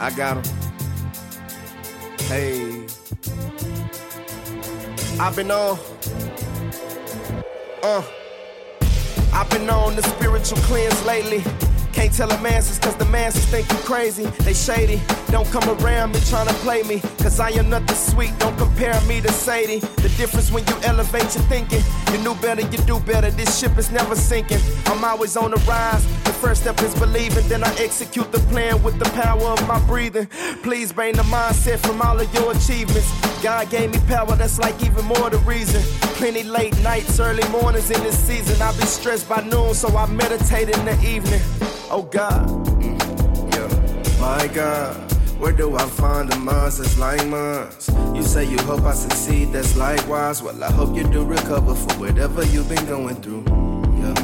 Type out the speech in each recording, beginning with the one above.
I got him. Hey. I've been on. Uh. I've been on the spiritual cleanse lately. Can't tell masses cause the masses think you crazy. They shady. Don't come around me trying to play me. Cause I am nothing sweet. Don't compare me to Sadie. The difference when you elevate your thinking. You knew better, you do better. This ship is never sinking. I'm always on the rise. The first step is believing. Then I execute the plan with the power of my breathing. Please bring the mindset from all of your achievements. God gave me power, that's like even more the reason. Plenty late nights, early mornings in this season. I be stressed by noon, so I meditate in the evening. Oh God, mm, yeah, my God. Where do I find the minds that's like mine? You say you hope I succeed, that's likewise. Well, I hope you do recover for whatever you've been going through. Yeah,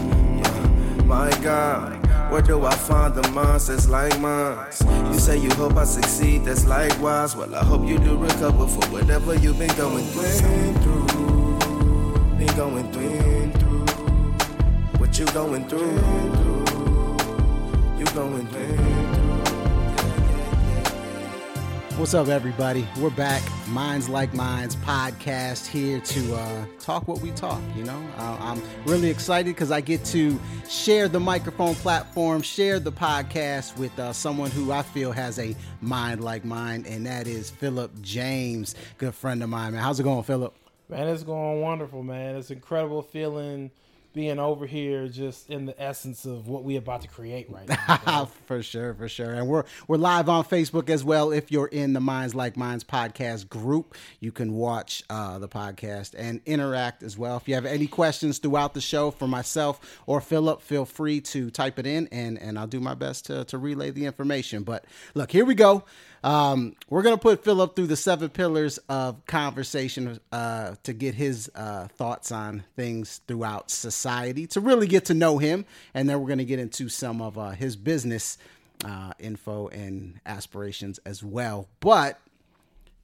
yeah, my God. Where do I find the minds that's like mine? You say you hope I succeed, that's likewise. Well, I hope you do recover for whatever you've been going through. Been going through. What you going through? You going What's up, everybody? We're back. Minds Like Minds podcast here to uh, talk what we talk. You know, uh, I'm really excited because I get to share the microphone platform, share the podcast with uh, someone who I feel has a mind like mine, and that is Phillip James, good friend of mine. Man, how's it going, Phillip? Man, it's going wonderful, man. It's incredible feeling being over here just in the essence of what we're about to create right now. for sure, for sure. And we're we're live on Facebook as well. If you're in the Minds Like Minds podcast group, you can watch uh, the podcast and interact as well. If you have any questions throughout the show for myself or Phillip, feel free to type it in and, and I'll do my best to, to relay the information. But look, here we go. Um, we're gonna put Phillip through the seven pillars of conversation uh, to get his uh, thoughts on things throughout society to really get to know him, and then we're gonna get into some of uh, his business uh, info and aspirations as well. But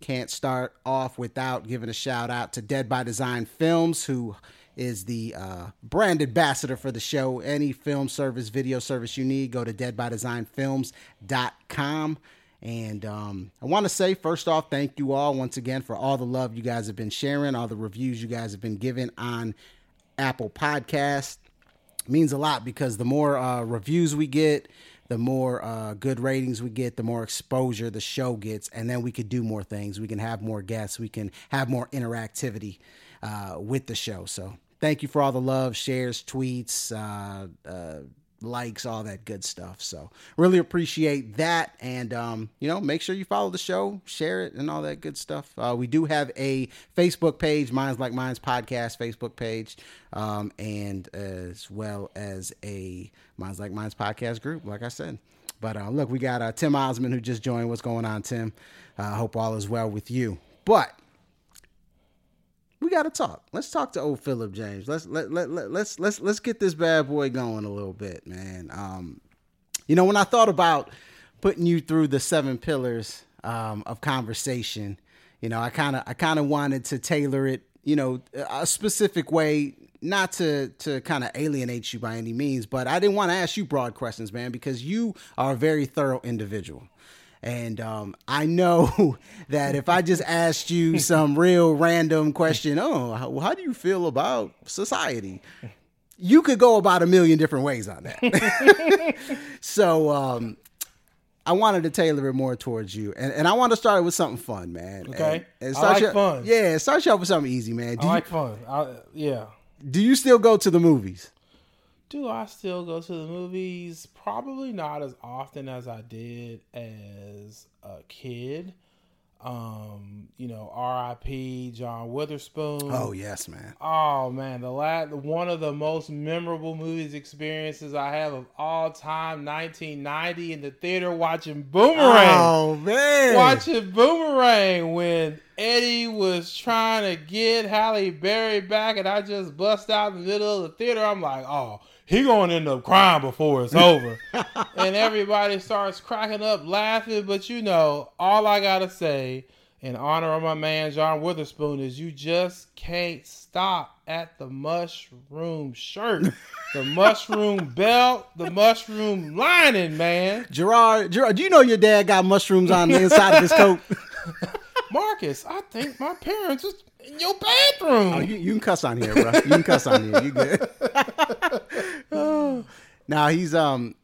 can't start off without giving a shout out to Dead by Design Films, who is the uh, brand ambassador for the show. Any film service, video service you need, go to deadbydesignfilms.com. And um, I want to say, first off, thank you all once again for all the love you guys have been sharing, all the reviews you guys have been giving on Apple Podcast. Means a lot because the more uh, reviews we get, the more uh, good ratings we get, the more exposure the show gets, and then we could do more things. We can have more guests. We can have more interactivity uh, with the show. So thank you for all the love, shares, tweets, uh, uh, likes, all that good stuff. So really appreciate that. And, um, you know, make sure you follow the show, share it, and all that good stuff. Uh, we do have a Facebook page, Minds Like Minds Podcast Facebook page, um, and as well as a Minds Like Minds Podcast group, like I said. But uh, look, we got uh, Tim Osmond who just joined. What's going on, Tim? I hope all is well with you. But we got to talk. Let's talk to old Phillip James. Let's let, let, let let's let's let's get this bad boy going a little bit, man. Um, you know, when I thought about putting you through the seven pillars um, of conversation, you know, I kind of I kind of wanted to tailor it, you know, a specific way, not to to kind of alienate you by any means, but I didn't want to ask you broad questions, man, because you are a very thorough individual. And um, I know that if I just asked you some real random question, oh, how, how do you feel about society? You could go about a million different ways on that. so um, I wanted to tailor it more towards you, and, and I want to start it with something fun, man. Okay, and, and I like you, fun. Yeah, start you off with something easy, man. Do I you, like fun. I, yeah. Do you still go to the movies? Do I still go to the movies? Probably not as often as I did as a kid. Um, you know, R.I.P. John Witherspoon. Oh yes, man. Oh man, the last one of the most memorable movies experiences I have of all time, 1990 in the theater watching Boomerang. Oh man, watching Boomerang when Eddie was trying to get Halle Berry back, and I just bust out in the middle of the theater. I'm like, oh, he gonna end up crying before it's over. and everybody starts cracking up laughing. But you know, all I gotta say in honor of my man John Witherspoon is you just can't stop at the mushroom shirt, the mushroom belt, the mushroom lining, man. Gerard, Gerard, do you know your dad got mushrooms on the inside of his coat? Marcus, I think my parents was in your bathroom. Oh, you, you can cuss on here, bro. You can cuss on here. You good? now he's um.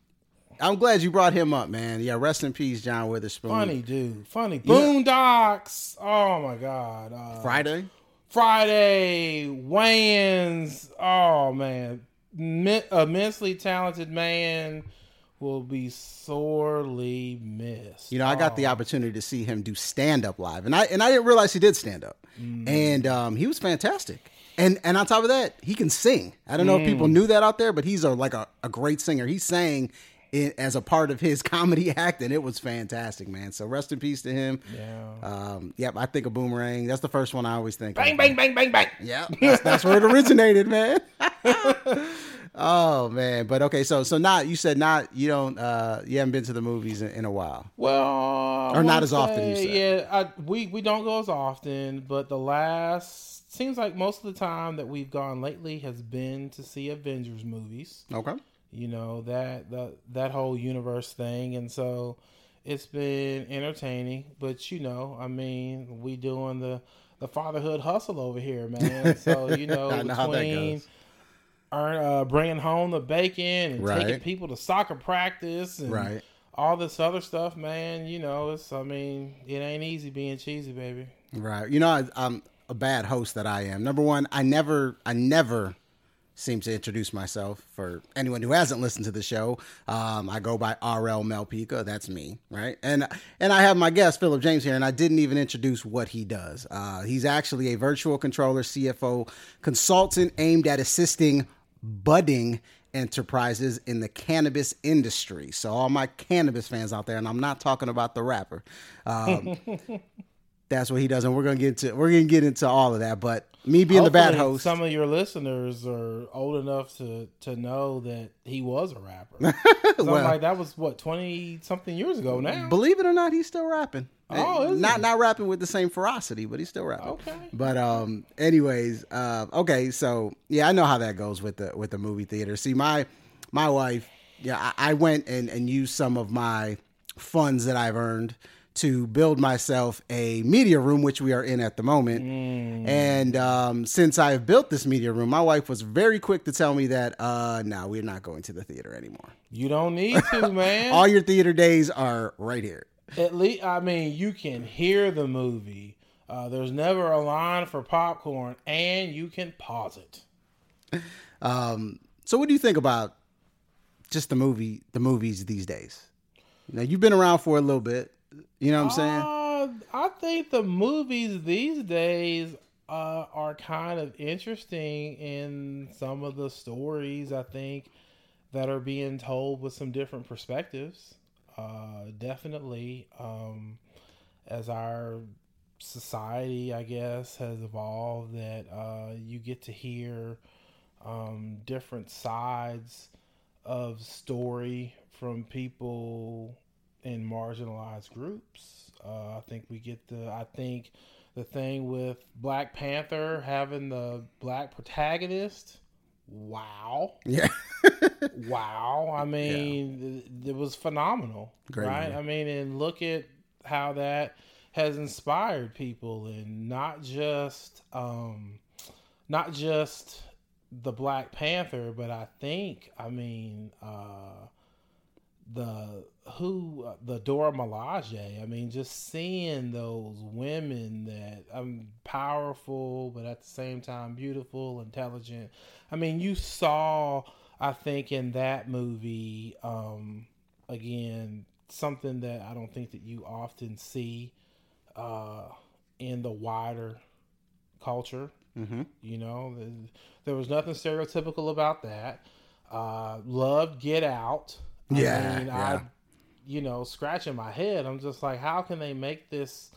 I'm glad you brought him up, man. Yeah, rest in peace, John Witherspoon. Funny dude, funny. Boondocks. Oh my god. Uh, Friday. Friday, Wayans. Oh man, Men- immensely talented man will be sorely missed. You know, I got the opportunity to see him do stand up live, and I and I didn't realize he did stand up, and um, he was fantastic. And and on top of that, he can sing. I don't know if people knew that out there, but he's a like a, a great singer. He sang it as a part of his comedy act, and it was fantastic, man. So rest in peace to him. Yeah. Um, yep, I think of Boomerang. That's the first one I always think. Bang of. bang bang bang bang. Yeah, that's, that's where it originated, man. oh man, but okay, so so not you said not you don't uh you haven't been to the movies in, in a while. Well, Or not as often, you said. Yeah, I, we we don't go as often, but the last seems like most of the time that we've gone lately has been to see Avengers movies. Okay. You know that that that whole universe thing, and so it's been entertaining. But you know, I mean, we doing the the fatherhood hustle over here, man. So you know, know how that between uh, bringing home the bacon and taking people to soccer practice and Right. all this other stuff, man. You know, it's I mean, it ain't easy being cheesy, baby. Right. You know, I, I'm a bad host that I am. Number one, I never, I never seem to introduce myself. For anyone who hasn't listened to the show, um, I go by RL Malpica. That's me, right? And and I have my guest Phillip James here, and I didn't even introduce what he does. Uh, he's actually a virtual controller CFO consultant aimed at assisting budding enterprises in the cannabis industry. So all my cannabis fans out there, and I'm not talking about the rapper. Um, that's what he does, and we're gonna get into we're gonna get into all of that. But me being the bad Hopefully host, Some of your listeners are old enough to to know that he was a rapper. Well- like, that was what twenty something years ago now. believe it or not, he's still rapping. Oh, Eh, is not not rapping with the same ferocity, but he's still rapping. Okay. But um, anyways, uh, okay, so yeah, I know how that goes with the with the movie theater. See, my my wife, yeah, I, I went and and used some of my funds that I've earned to build myself a media room, which we are in at the moment. Mm. And um, since I've built this media room, my wife was very quick to tell me that, uh, no, we're not going to the theater anymore. You don't need to, man. All your theater days are right here. At least, I mean, you can hear the movie. Uh, there's never a line for popcorn, and you can pause it. Um, so, what do you think about just the movie, the movies these days? Now, you've been around for a little bit. You know what I'm saying? Uh, I think the movies these days uh, are kind of interesting in some of the stories. I think that are being told with some different perspectives. Uh, definitely, um, as our society, I guess, has evolved, that uh, you get to hear um, different sides of story from people in marginalized groups. Uh, I think we get the. I think the thing with Black Panther having the black protagonist. Wow, Yeah. Wow! I mean, it, it was phenomenal, Great right? movie. I mean, and look at how that has inspired people, and not just, um, not just the Black Panther, but I think, I mean, uh, the who uh, the Dora Milaje. I mean, just seeing those women that I'm powerful, but at the same time beautiful, intelligent. I mean, you saw, I think, in that movie, um, again, something that I don't think that you often see uh, in the wider culture. mm-hmm. You know, there was nothing stereotypical about that. Uh, loved Get Out. I Yeah, mean, yeah. I, you know, scratching my head. I'm just like, how can they make this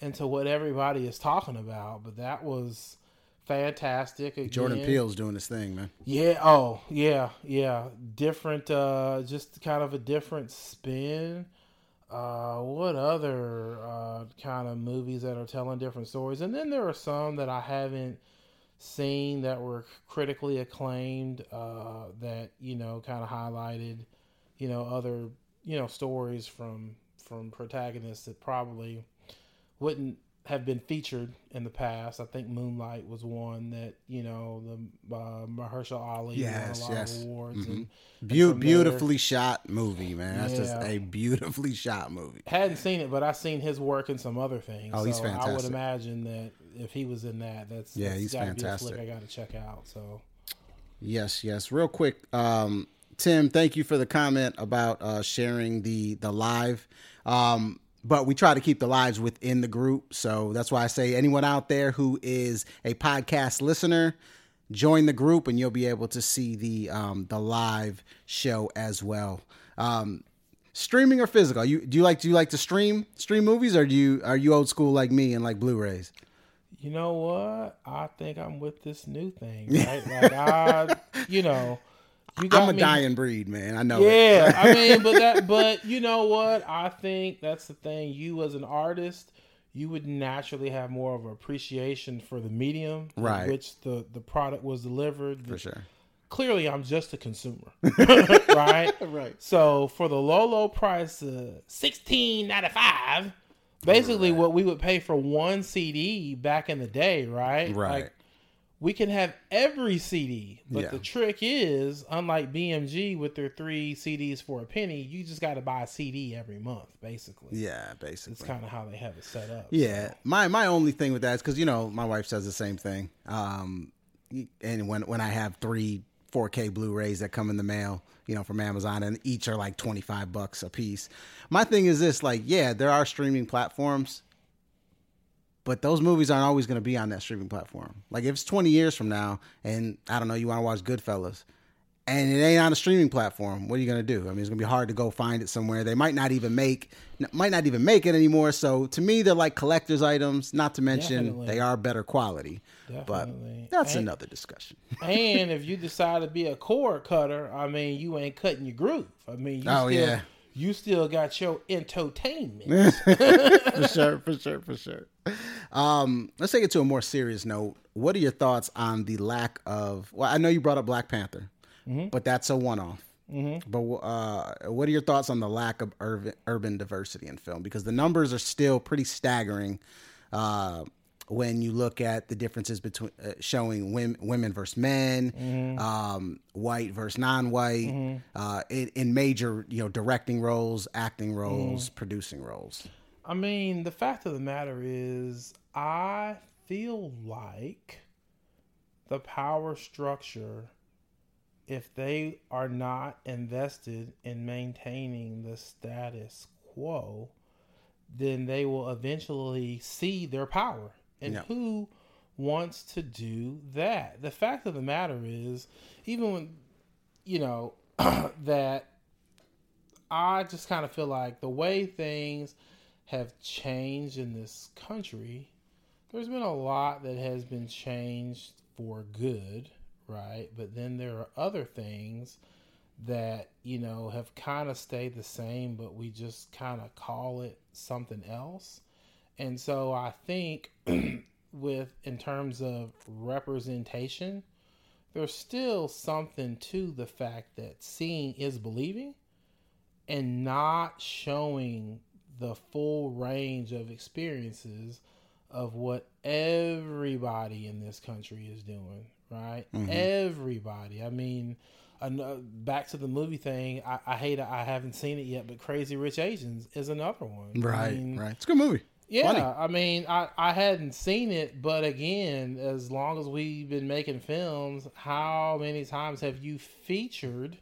into what everybody is talking about? But that was fantastic. Again. Jordan Peele's doing his thing, man. Yeah. Oh, yeah, yeah. Different. Uh, just kind of a different spin Uh, what other uh, kind of movies that are telling different stories? And then there are some that I haven't seen that were critically acclaimed uh, that you know kind of highlighted you know other you know stories from from protagonists that probably wouldn't have been featured in the past. I think Moonlight was one that you know the uh, Mahershala Ali Yes, won a lot yes. of awards Mhm. and from there- beautifully shot movie, man. That's just a beautifully shot movie. hadn't seen it, but I've seen his work in some other things. Oh, he's so I would imagine that if he was in that, that's Yeah, that's he's Be fantastic. I got to check out. So Yes, yes. Real quick, um, Tim, thank you for the comment about uh, sharing the the live. Um, but we try to keep the lives within the group, so that's why I say anyone out there who is a podcast listener, join the group, and you'll be able to see the um, the live show as well. Um, streaming or physical? You do you like do you like to stream stream movies, or do you are you old school like me and like Blu-rays? you know what? I think I'm with this new thing, right? like I, you know, you got I'm a me- dying breed, man. I know. it. Yeah, I mean, but that, but you know what? I think that's the thing. You as an artist, you would naturally have more of an appreciation for the medium, in Right. which the the product was delivered. for sure. Clearly, I'm just a consumer, right? Right. So for the low, low price of sixteen ninety five, basically what we would pay for one CD back in the day, right? Right. Like, we can have every CD, but Yeah. the trick is, unlike BMG with their three CDs for a penny, you just got to buy a CD every month, basically. Yeah, basically. It's kind of how they have it set up. Yeah, my my only thing with that is because you know my wife says the same thing. Um, and when when I have three 4K Blu-rays that come in the mail, you know, from Amazon, and each are like 25 bucks a piece. My thing is this: like, yeah, there are streaming platforms, but those movies aren't always going to be on that streaming platform. Like, if it's 20 years from now, and I don't know, you want to watch Goodfellas. And it ain't on a streaming platform. What are you gonna do? I mean, it's gonna be hard to go find it somewhere. They might not even make, might not even make it anymore. So to me, they're like collector's items. Not to mention Definitely. they are better quality. Definitely. But that's And- another discussion. and if you decide to be a cord cutter, I mean, you ain't cutting your groove. I mean, you Oh, still, yeah. You still got your entertainment. for sure, for sure, for sure. Um, let's take it to a more serious note. What are your thoughts on the lack of? Well, I know you brought up Black Panther, but that's a one-off. But uh, what are your thoughts on the lack of urban, urban diversity in film? Because the numbers are still pretty staggering uh, when you look at the differences between uh, showing women, women versus men, um, white versus non-white, uh, in, in major you know directing roles, acting roles, producing roles. I mean, the fact of the matter is, I feel like the power structure, if they are not invested in maintaining the status quo, then they will eventually see their power. And Yeah. who wants to do that? The fact of the matter is, even when, you know, that I just kind of feel like the way things have changed in this country, there's been a lot that has been changed for good, right? But then there are other things that, you know, have kind of stayed the same, but we just kind of call it something else. And so I think with in terms of representation, there's still something to the fact that seeing is believing and not showing the full range of experiences of what everybody in this country is doing, right? Mm-hmm. Everybody. I mean, ano- uh, back to the movie thing. I, I hate. it. I haven't seen it yet, but Crazy Rich Asians is another one. I Right, mean, right. It's a good movie. Yeah, Funny. I mean, I, I hadn't seen it, but again, as long as we've been making films, how many times have you featured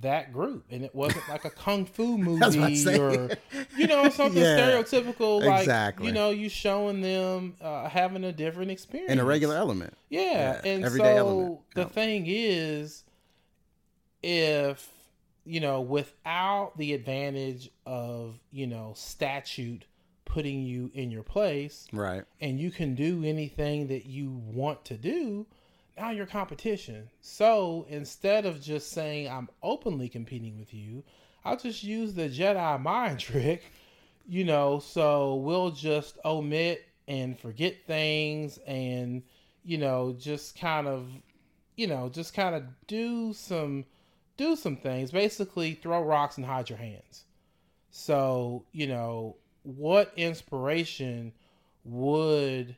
that group? And it wasn't like a kung fu That's what I'm movie or, you know, something Yeah, stereotypical, like, exactly. you know, you showing them uh, having a different experience. In a regular element. Yeah, Yeah, and everyday so element. the thing is, if you know, without the advantage of you know statute putting you in your place, Right. and you can do anything that you want to do, now you're competition. So instead of just saying I'm openly competing with you, I'll just use the Jedi mind trick, you know, so we'll just omit and forget things and, you know, just kind of, you know, just kind of do some do some things. Basically, throw rocks and hide your hands. So, you know, what inspiration would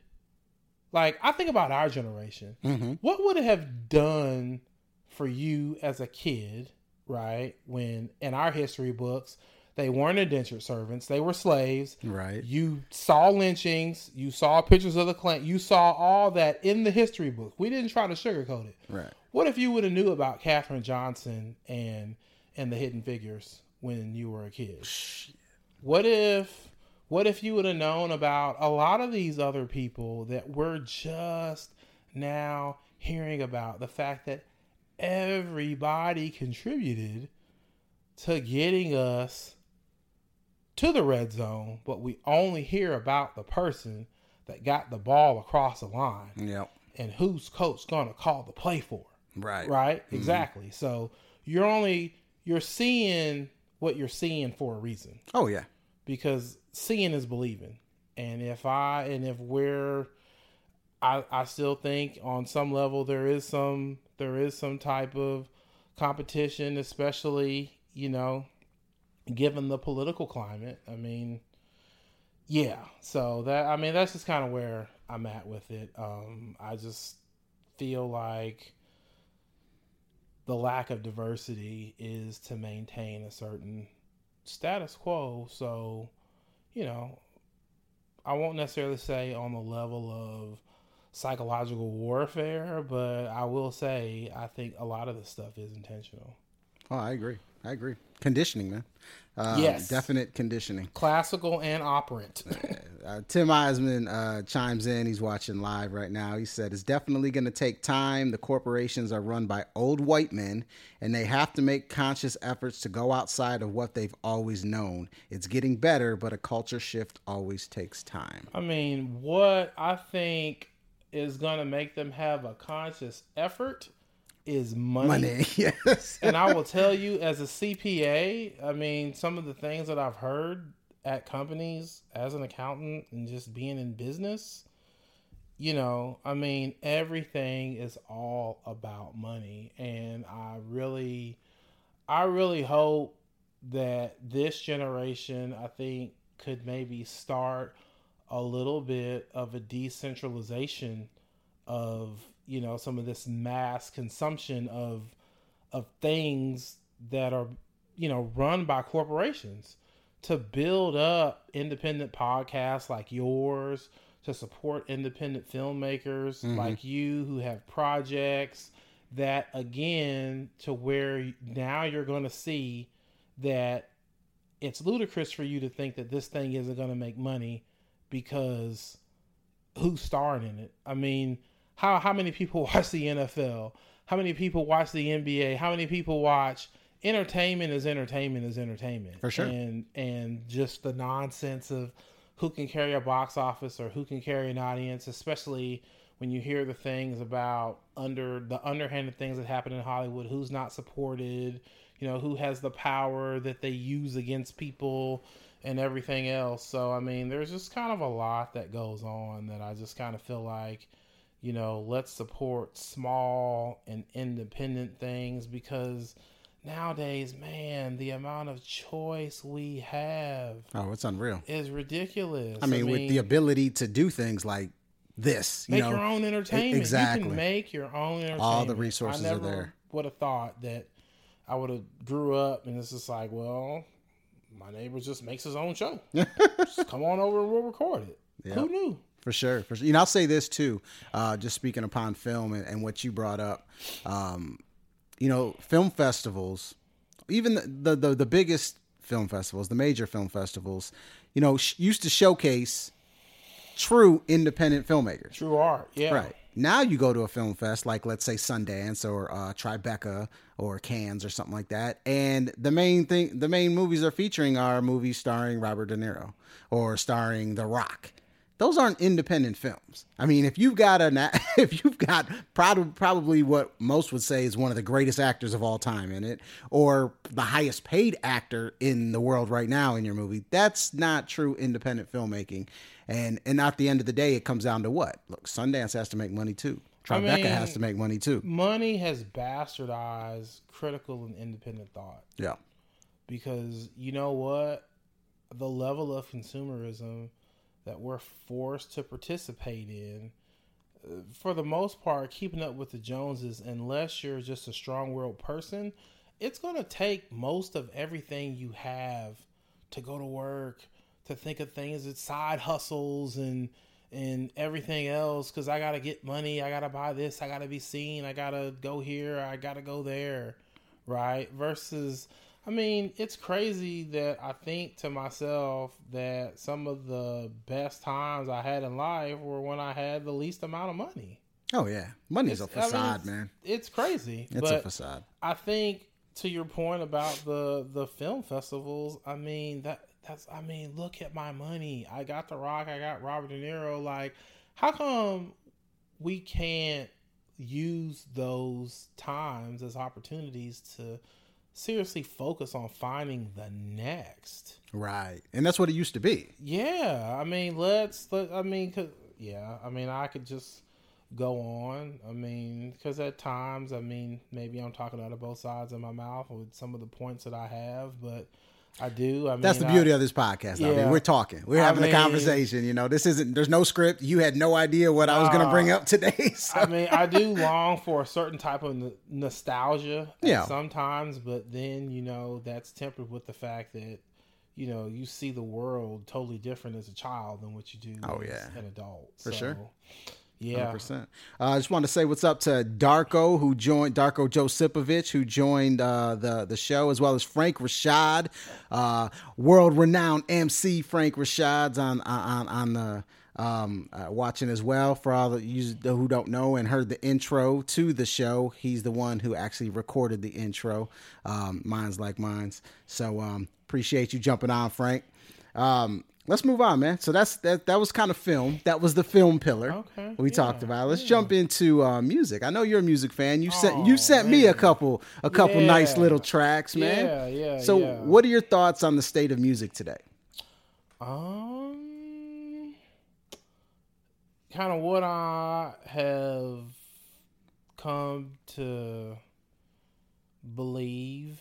like I think about our generation. Mm-hmm. What would it have done for you as a kid, right? When in our history books, they weren't indentured servants, they were slaves. Right. You saw lynchings, you saw pictures of the Klan, you saw all that in the history book. We didn't try to sugarcoat it. Right. What if you would have knew about Katherine Johnson and and the Hidden Figures when you were a kid? What if what if you would have known about a lot of these other people that we're just now hearing about? The fact that everybody contributed to getting us to the red zone, but we only hear about the person that got the ball across the line Yep. and whose coach gonna call the play for. Right. Right? Mm-hmm. Exactly. So you're only you're seeing what you're seeing for a reason Oh yeah. because seeing is believing. And if I and if we're I I still think on some level there is some there is some type of competition, especially, you know, given the political climate. I mean, yeah. So that I mean that's just kind of where I'm at with it. Um I just feel like the lack of diversity is to maintain a certain status quo. So, you know, I won't necessarily say on the level of psychological warfare, but I will say I think a lot of this stuff is intentional. Oh, I agree. I agree. Conditioning, man. Uh, Yes. Definite conditioning. Classical and operant. Uh, Tim Eisman uh, chimes in. He's watching live right now. He said, It's definitely going to take time. The corporations are run by old white men, and they have to make conscious efforts to go outside of what they've always known. It's getting better, but a culture shift always takes time. I mean, what I think is going to make them have a conscious effort is money. Money, yes. and I will tell you, as a CPA, I mean, some of the things that I've heard at companies as an accountant and just being in business, you know, I mean, everything is all about money. And I really, I really hope that this generation, I think, could maybe start a little bit of a decentralization of you know some of this mass consumption of of things that are you know run by corporations to build up independent podcasts like yours to support independent filmmakers mm-hmm. like you who have projects that again to where now you're going to see that it's ludicrous for you to think that this thing isn't going to make money because who's starring in it? I mean, how how many people watch the NFL? How many people watch the NBA? How many people watch entertainment is entertainment is entertainment. For sure. And and just the nonsense of who can carry a box office or who can carry an audience, especially when you hear the things about under the underhanded things that happen in Hollywood, who's not supported, you know, who has the power that they use against people and everything else. So I mean, there's just kind of a lot that goes on that I just kind of feel like, you know, let's support small and independent things because nowadays, man, the amount of choice we have Oh, it's unreal. is ridiculous. I mean, with the ability to do things like this, you make know, your own entertainment. exactly. You can make your own entertainment. All the resources I are there. Would have thought that I would have grew up and it's just like, well, my neighbor just makes his own show. just come on over and we'll record it. Who knew? For sure, for sure. You know, I'll say this too. Uh, just speaking upon film and, and what you brought up, um, you know, film festivals, even the, the the the biggest film festivals, the major film festivals, you know, sh- used to showcase true independent filmmakers. True art. Yeah. Right. Now you go to a film fest like let's say Sundance or uh, Tribeca or Cannes or something like that, and the main thing, the main movies they're featuring are movies starring Robert De Niro or starring The Rock. Those aren't independent films. I mean, if you've got an if you've got probably probably what most would say is one of the greatest actors of all time in it, or the highest paid actor in the world right now in your movie, that's not true independent filmmaking. And and at the end of the day, it comes down to what? Look, Sundance has to make money too. Tribeca mean, has to make money too. Money has bastardized critical and independent thought. Yeah. Because you know what? The level of consumerism that we're forced to participate in, for the most part, keeping up with the Joneses, unless you're just a strong willed person, it's going to take most of everything you have to go to work, to think of things as side hustles and and everything else because I gotta get money, I gotta buy this, I gotta be seen, I gotta go here, I gotta go there, right? Versus, I mean, it's crazy that I think to myself that some of the best times I had in life were when I had the least amount of money. Oh yeah, money's It's- a I mean, facade, it's- man. It's crazy. It's a facade. I think to your point about the the film festivals, I mean that that's I mean, look at my money. I got The Rock, I got Robert De Niro. Like, how come we can't use those times as opportunities to seriously focus on finding the next? Right, and that's what it used to be. Yeah, I mean, let's. Let, I mean, cause, yeah, I mean, I could just go on. I mean, because at times, I mean, maybe I'm talking out of both sides of my mouth with some of the points that I have, but I do. I mean, That's the I- beauty of this podcast. I mean, Yeah. we're talking. We're I having mean- a conversation. You know, this isn't. There's no script. You had no idea what I was going to bring up today. So. I mean, I do long for a certain type of n- nostalgia Yeah. sometimes, but then, you know, that's tempered with the fact that, you know, you see the world totally different as a child than what you do Oh, as yeah. an adult. For sure. Yeah. 100%. Uh, I just want to say what's up to Darko, who joined Darko Josipovich, who joined uh, the the show, as well as Frank Rashad, uh, world renowned MC Frank Rashad's on on on the. Um, uh, watching as well for all of you who don't know and heard the intro to the show. He's the one who actually recorded the intro. Um, Minds like mines. So um, appreciate you jumping on, Frank. Um, let's move on, man. So that's that. That was kind of film. That was the film pillar Okay, we yeah, talked about. Let's jump into uh, music. I know you're a music fan. You sent Oh, you sent me a couple a couple nice little tracks, man. Yeah, yeah, So, yeah. what are your thoughts on the state of music today? Um, kind of what I have come to believe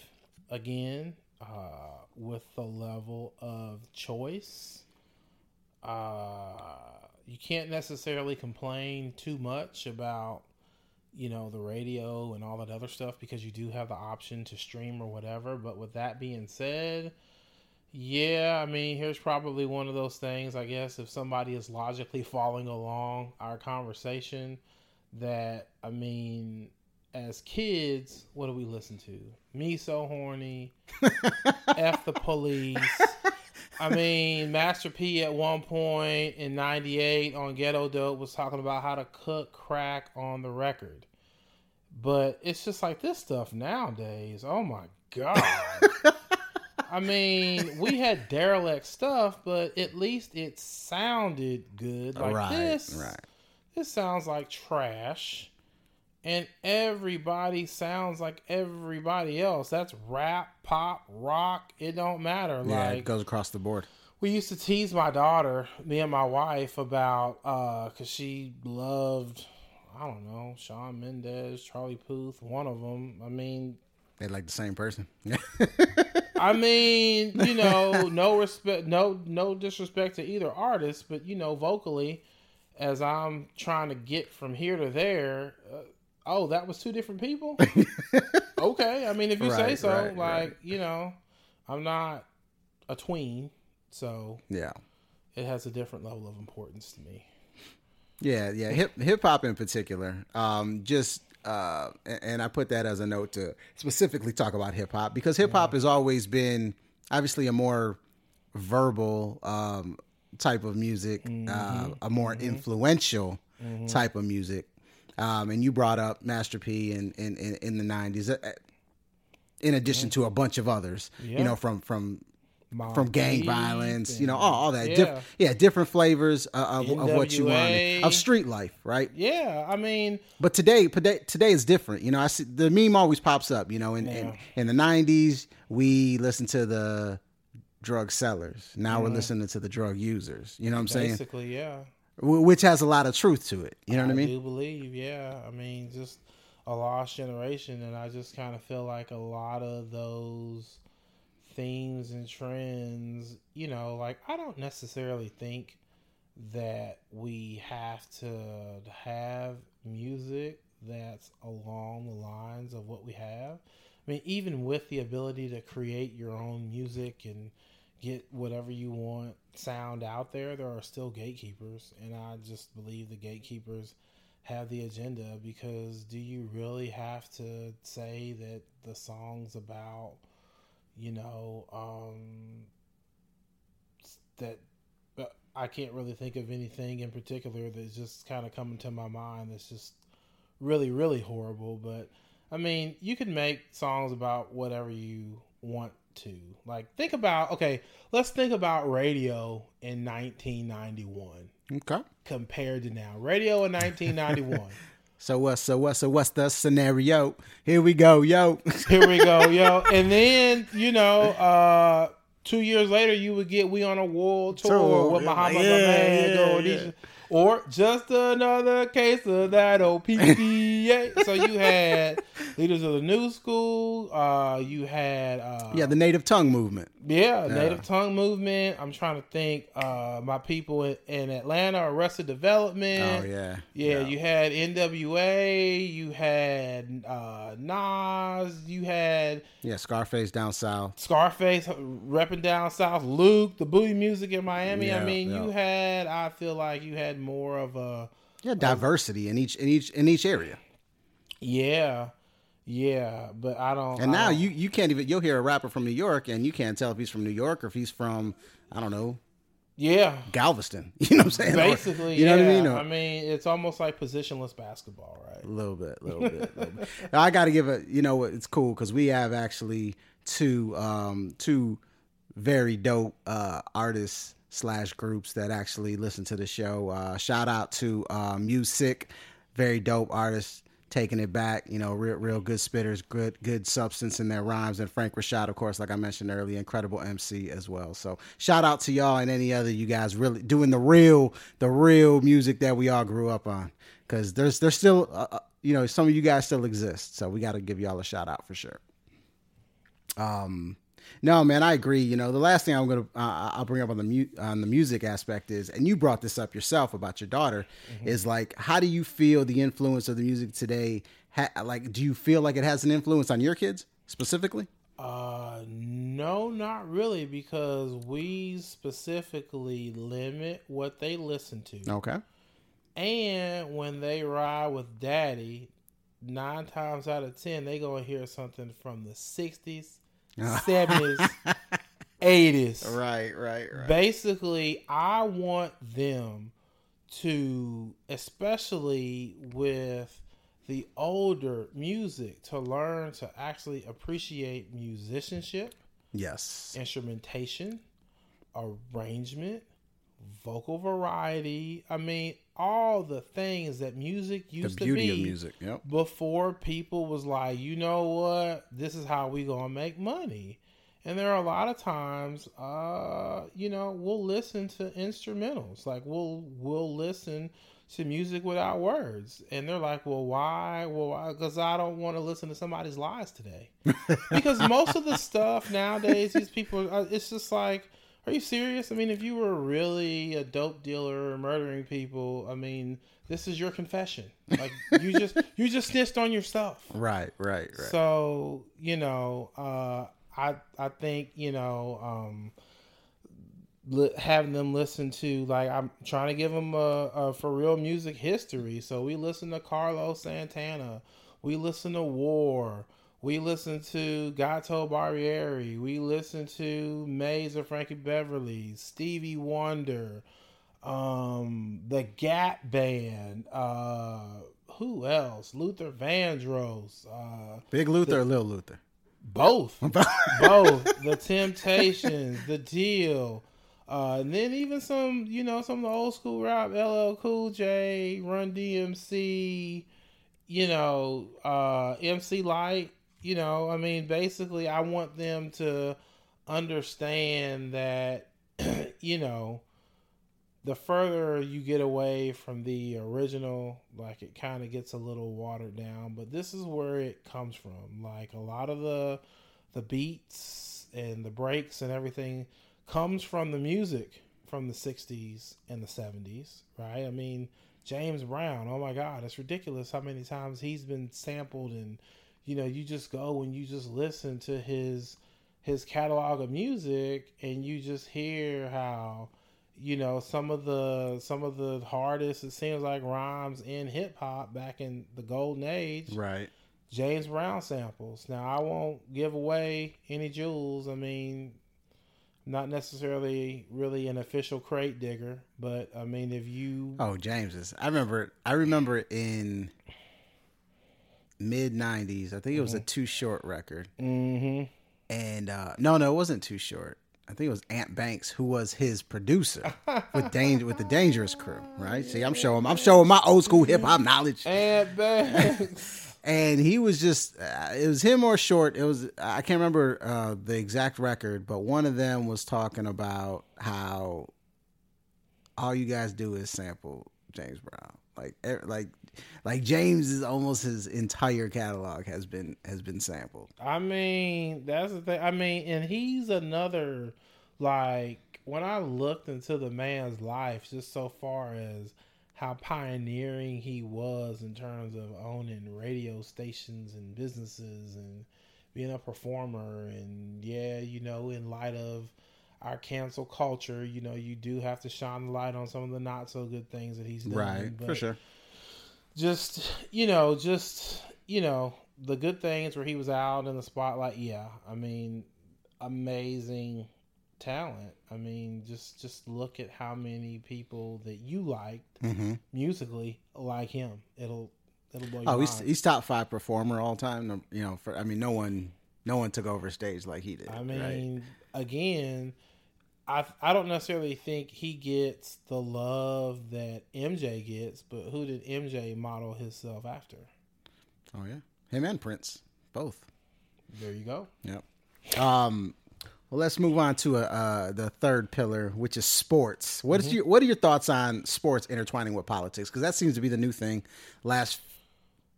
again uh, with the level of choice. Uh, you can't necessarily complain too much about you know the radio and all that other stuff because you do have the option to stream or whatever. But with that being said, yeah, I mean, here's probably one of those things, I guess, if somebody is logically following along our conversation, that, I mean, as kids, what do we listen to? Me So Horny, F the Police. I mean, Master P at one point in 98 on Ghetto Dope was talking about how to cook crack on the record. But it's just like this stuff nowadays. Oh my God. I mean, we had derelict stuff, but at least it sounded good. Like right, this, right. this sounds like trash, and everybody sounds like everybody else. That's rap, pop, rock. It don't matter. Yeah, like it goes across the board. we used to tease my daughter, me and my wife, about uh, cause she loved, I don't know, Shawn Mendes, Charlie Puth, one of them. I mean, They like the same person. I mean, you know, no respect, no no disrespect to either artist, but you know, vocally, as I'm trying to get from here to there, uh, oh, that was two different people. okay, I mean, if you say so, right, like right. you know, I'm not a tween, so yeah. it has a different level of importance to me. Yeah, yeah, hip hip hop in particular. Um, just uh, and I put that as a note to specifically talk about hip hop because hip hop has always been obviously a more verbal um, type of music, uh, a more influential type of music. Um, and you brought up Master P in in, in, in the nineties, uh, in addition to a bunch of others. You know, from from Mobb from gang violence, you know, all, all that. Yeah. Diff- yeah, different flavors uh, of, of what you want of street life, right? yeah, I mean, But today, today, is different. You know, I see the meme always pops up. You know, in in, Yeah. in the '90s, we listened to the drug sellers. Now we're listening to the drug users. You know what I'm saying? basically, yeah. Wh- Which has a lot of truth to it. You know what I mean? I do believe, yeah. I mean, just a lost generation, and I just kind of feel like a lot of those themes and trends, you know, like I don't necessarily think that we have to have music that's along the lines of what we have. I mean, even with the ability to create your own music and get whatever you want sound out there, there are still gatekeepers. And I just believe the gatekeepers have the agenda because do you really have to say that the song's about, you know, um, that uh, I can't really think of anything in particular that's just kind of coming to my mind that's just really, really horrible. But I mean, you can make songs about whatever you want to. Like, think about, okay, let's think about radio in 1991 Okay. compared to now. Radio in 1991. So what? So what? So what's the scenario? Here we go, yo. Here we go, yo. And then, you know, uh, two years later, you would get We on a World Tour Tour. with Muhammad yeah, Ahmed, yeah, yeah. Or just another case of that old PPA. so you had leaders of the new school. Uh, you had uh, yeah, the native tongue movement. yeah, native tongue movement. I'm trying to think. Uh, my people in, in Atlanta, Arrested Development. Oh yeah. Yeah, you had NWA, you had uh, Nas, you had Yeah, Scarface down south. Scarface repping down south, Luke, the booty music in Miami. I mean, yeah. you had. I feel like you had more of a Yeah, diversity in each in each in each area. yeah, yeah. But I don't. And I now don't- you you can't even you'll hear a rapper from New York and you can't tell if he's from New York or if he's from I don't know yeah. Galveston. You know what I'm saying? Or- Basically, you know yeah. what I mean? Or- I mean, it's almost like positionless basketball, right? A little bit, a little bit, a little bit. I got to give a, you know, what, it's cool because we have actually two, um, two very dope uh, artists slash groups that actually listen to the show. Uh, shout out to uh, Music, very dope artists taking it back. You know, real, real good spitters, good, good substance in their rhymes. And Frank Rashad, of course, like I mentioned earlier, incredible MC as well. So shout out to y'all and any other you guys really doing the real, the real music that we all grew up on. Because there's, there's still, uh, uh, you know, some of you guys still exist. So we got to give y'all a shout out for sure. Um, no, man, I agree. You know, the last thing I'm gonna uh, I'll bring up on the mu- on the music aspect is, and you brought this up yourself about your daughter, is like, how do you feel the influence of the music today? Ha- like, do you feel like it has an influence on your kids specifically? Uh, no, not really, because we specifically limit what they listen to. Okay. And when they ride with daddy, nine times out of ten, they gonna hear something from the sixties, seventies, eighties. Right, right, right. Basically, I want them to, especially with the older music, to learn to actually appreciate musicianship Yes. instrumentation, arrangement, vocal variety. I mean, all the things that music The used beauty to be of music. Yep. before people was like, you know what, this is how we gonna make money. And there are a lot of times, uh, you know, we'll listen to instrumentals. Like we'll we'll listen to music without words, and they're like, "Well, why? Well, because I don't want to listen to somebody's lies today." because most of the stuff nowadays, these people, uh, it's just like, are you serious? I mean, if you were really a dope dealer murdering people, I mean, this is your confession. Like you just you just snitched on yourself. Right, right, right. So you know, uh, I I think you know, um, having them listen to like I'm trying to give them a, a for real music history. So we listen to Carlos Santana, we listen to War, we listen to Gato Barbieri, we listen to Maze of Frankie Beverly, Stevie Wonder, um, the Gap Band, uh, who else? Luther Vandross, uh, Big Luther or Lil Luther? Both, both the Temptations, the Deal, uh, and then even some, you know, some of the old school rap, LL Cool J, Run DMC, you know, uh, MC Lyte. You know, I mean, basically, I want them to understand that, you know, the further you get away from the original, like it kind of gets a little watered down. But this is where it comes from. Like a lot of the the beats and the breaks and everything comes from the music from the 60s and the 70s, right? I mean, James Brown, oh my God, it's ridiculous how many times he's been sampled and you know, you just go and you just listen to his his catalog of music and you just hear how you know some of the some of the hardest it seems like rhymes in hip hop back in the golden age Right. James Brown samples. Now I won't give away any jewels. I mean, not necessarily really an official crate digger, but I mean if you Oh, James is. I remember. I remember in mid '90s. I think it was a Too Short record, hmm and uh, no, no, it wasn't Too Short. I think it was Ant Banks who was his producer with danger with the Dangerous Crew. Right? See, I'm showing. I'm showing my old school hip hop knowledge. Ant Banks. and he was just uh, it was him or short it was i can't remember uh, the exact record but one of them was talking about how all you guys do is sample james brown like er- like like james is almost his entire catalog has been has been sampled I mean, that's the thing. I mean, and he's another like when I looked into the man's life, just so far as how pioneering he was in terms of owning radio stations and businesses and being a performer and yeah, you know, in light of our cancel culture, you know, you do have to shine the light on some of the not so good things that he's done. Right, but just you know just you know the good things where he was out in the spotlight yeah i mean amazing talent i mean just just look at how many people that you liked hmm musically like him it'll it'll blow your oh he's, mind. he's top five performer all time you know for i mean no one no one took over stage like he did I right? mean, again, I I don't necessarily think he gets the love that MJ gets, but who did MJ model himself after? oh yeah him and prince both There you go. Yep. Um, well, let's move on to uh, uh, the third pillar, which is sports. What is your What are your thoughts on sports intertwining with politics? Because that seems to be the new thing. Last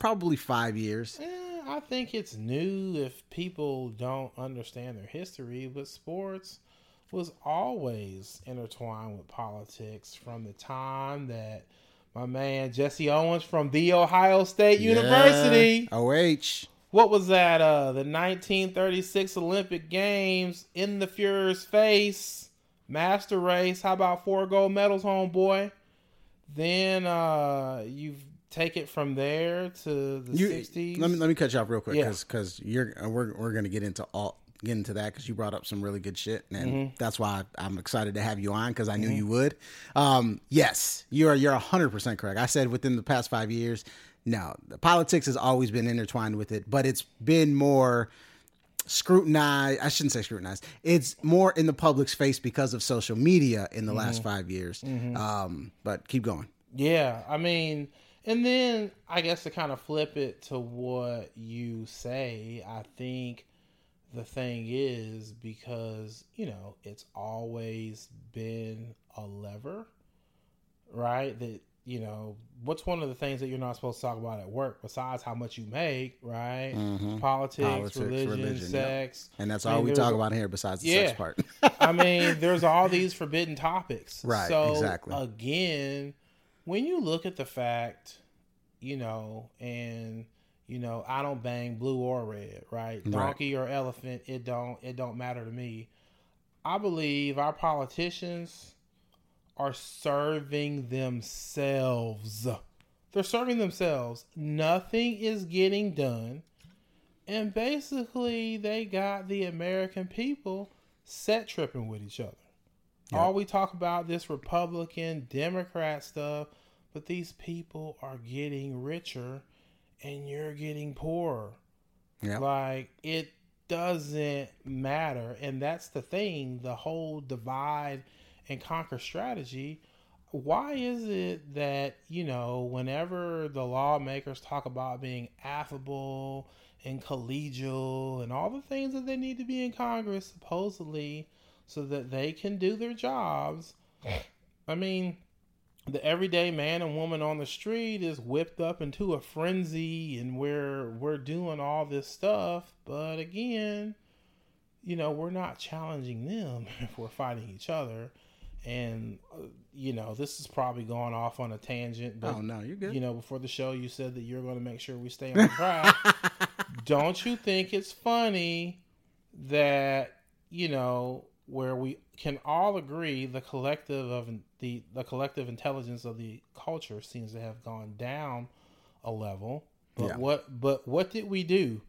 probably five years. Eh, I think it's new if people don't understand their history, but sports was always intertwined with politics from the time that my man Jesse Owens from the Ohio State University. OH. What was that? Uh, the 1936 Olympic Games in the Fuhrer's face, master race. How about four gold medals, homeboy? Then uh, you take it from there to the You, 60s. let me let me cut you off real quick Yeah. because you're uh, we're we're gonna get into all get into that because you brought up some really good shit and Mm-hmm. that's why I'm excited to have you on because I knew you would. Um, yes, you're you're hundred percent correct. I said within the past five years, no, the politics has always been intertwined with it, but it's been more scrutinized. I shouldn't say scrutinized. It's more in the public's face because of social media in the Mm-hmm. last five years. Um, but keep going. Yeah, I mean, and then I guess to kind of flip it to what you say, I think the thing is because, you know, it's always been a lever, right? That, you know, what's one of the things that you're not supposed to talk about at work besides how much you make, right? Mm-hmm. Politics, Politics, religion, religion, yeah. sex. And that's I all mean, we talk about here besides the Yeah. sex part. I mean, there's all these forbidden topics. Right, So exactly. again, when you look at the fact, you know, and you know, I don't bang blue or red, right? Donkey or elephant, it don't it don't matter to me. I believe our politicians are serving themselves. They're serving themselves. Nothing is getting done. And basically, they got the American people set tripping with each other. All we talk about this Republican, Democrat stuff, but these people are getting richer and you're getting poorer. yeah. Like it doesn't matter. And that's the thing, the whole divide and conquer strategy. Why is it that, you know, whenever the lawmakers talk about being affable and collegial and all the things that they need to be in Congress, supposedly, so that they can do their jobs, I mean, the everyday man and woman on the street is whipped up into a frenzy and we're we're doing all this stuff but again you know we're not challenging them if we're fighting each other. And uh, you know this is probably going off on a tangent but oh no you're good. you know before the show you said that you're going to make sure we stay on track. Don't you think it's funny that you know where we can all agree the collective of the the collective intelligence of the culture seems to have gone down a level. But yeah. what but what did we do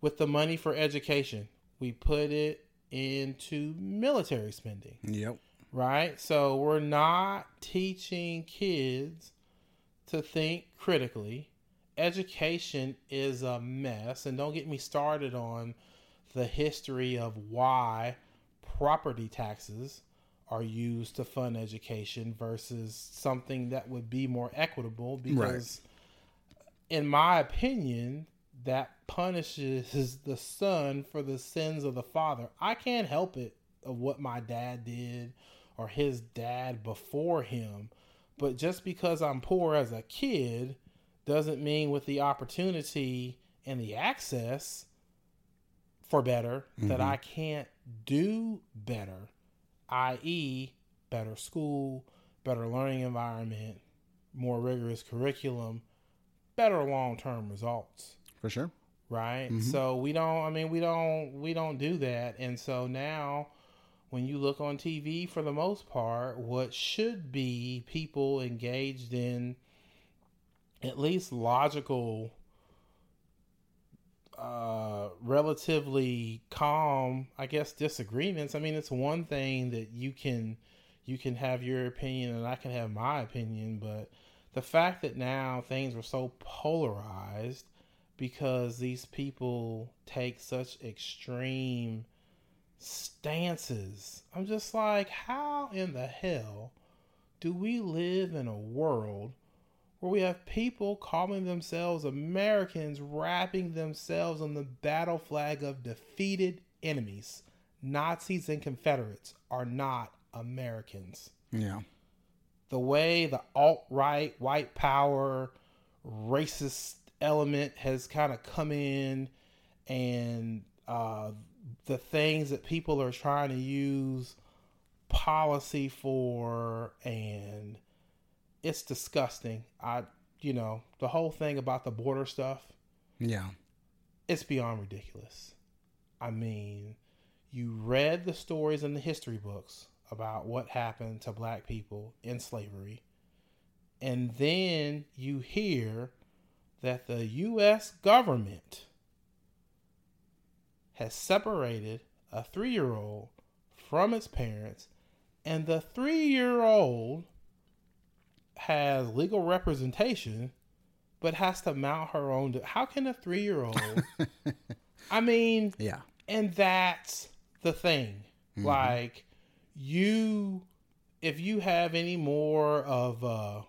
with the money for education? We put it into military spending. Yep. Right? So we're not teaching kids to think critically. Education is a mess and don't get me started on the history of why property taxes are used to fund education versus something that would be more equitable because right. in my opinion that punishes the son for the sins of the father i can't help it of what my dad did or his dad before him but just because i'm poor as a kid doesn't mean with the opportunity and the access for better mm-hmm. that i can't do better, i.e., better school, better learning environment, more rigorous curriculum, better long term results. For sure. Right? Mm-hmm. So we don't I mean we don't we don't do that. And so now when you look on TV for the most part, what should be people engaged in at least logical uh, relatively calm, I guess, disagreements. I mean, it's one thing that you can you can have your opinion and I can have my opinion, but the fact that now things are so polarized because these people take such extreme stances. I'm just like, how in the hell do we live in a world where we have people calling themselves Americans wrapping themselves on the battle flag of defeated enemies. Nazis and Confederates are not Americans. Yeah. The way the alt right, white power, racist element has kind of come in and uh, the things that people are trying to use policy for and it's disgusting. I, you know, the whole thing about the border stuff. Yeah. It's beyond ridiculous. I mean, you read the stories in the history books about what happened to black people in slavery. And then you hear that the U.S. government has separated a three year old from its parents, and the three year old has legal representation, but has to mount her own. How can a three year old? I mean, yeah. And that's the thing. Mm-hmm. Like, you, if you have any more of, uh,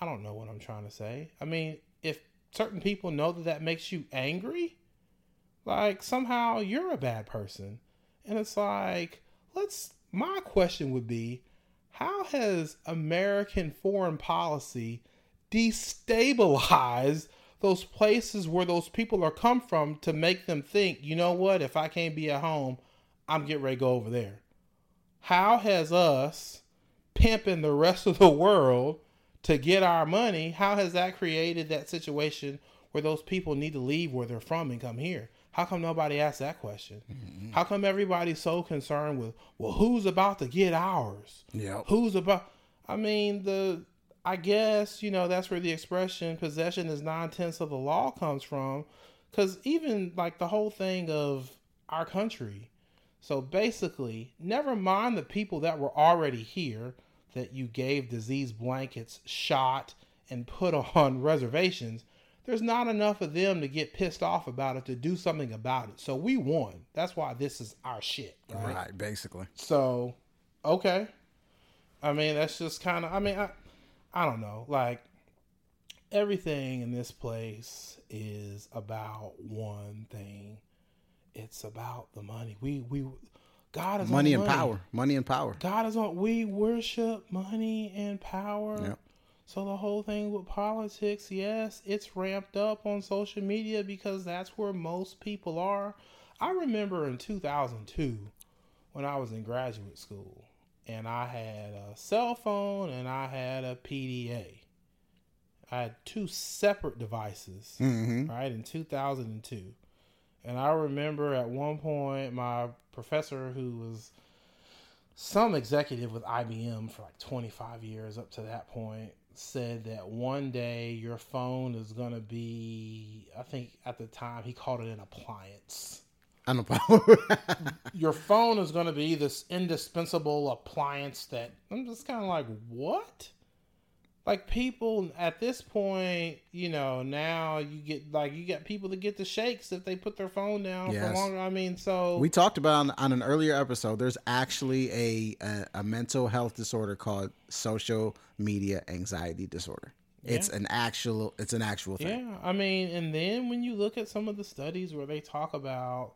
I don't know what I'm trying to say. I mean, if certain people know that that makes you angry, like somehow you're a bad person. And it's like, let's, my question would be, how has American foreign policy destabilized those places where those people are come from to make them think, you know what, if I can't be at home, I'm getting ready to go over there. How has us pimping the rest of the world to get our money, how has that created that situation where those people need to leave where they're from and come here? How come nobody asked that question? Mm-hmm. How come everybody's so concerned with, well, who's about to get ours? Yeah. Who's about? I mean, the I guess you know that's where the expression "possession is nine tenths of the law" comes from, because even like the whole thing of our country. So basically, never mind the people that were already here that you gave disease blankets, shot, and put on reservations there's not enough of them to get pissed off about it to do something about it. So we won. That's why this is our shit. Right. Right, basically. So, okay. I mean, that's just kind of. I mean, I, I don't know. Like everything in this place is about one thing. It's about the money. We we God is Money on and power. Money and power. God is on. We worship money and power. Yep. So the whole thing with politics, yes, it's ramped up on social media because that's where most people are. I remember in 2002 when I was in graduate school and I had a cell phone and I had a PDA. I had two separate devices, Mm-hmm. right, in 2002. And I remember at one point my professor, who was some executive with IBM for like 25 years up to that point, said that one day your phone is going to be, I think at the time he called it an appliance. I don't know. Your phone is going to be this indispensable appliance that I'm just kind of like, what? Like people at this point, you know, now you get like you got people that get the shakes if they put their phone down Yes. for longer. I mean, so we talked about on, on an earlier episode. There's actually a, a a mental health disorder called social media anxiety disorder. It's an actual. It's an actual thing. Yeah, I mean, and then when you look at some of the studies where they talk about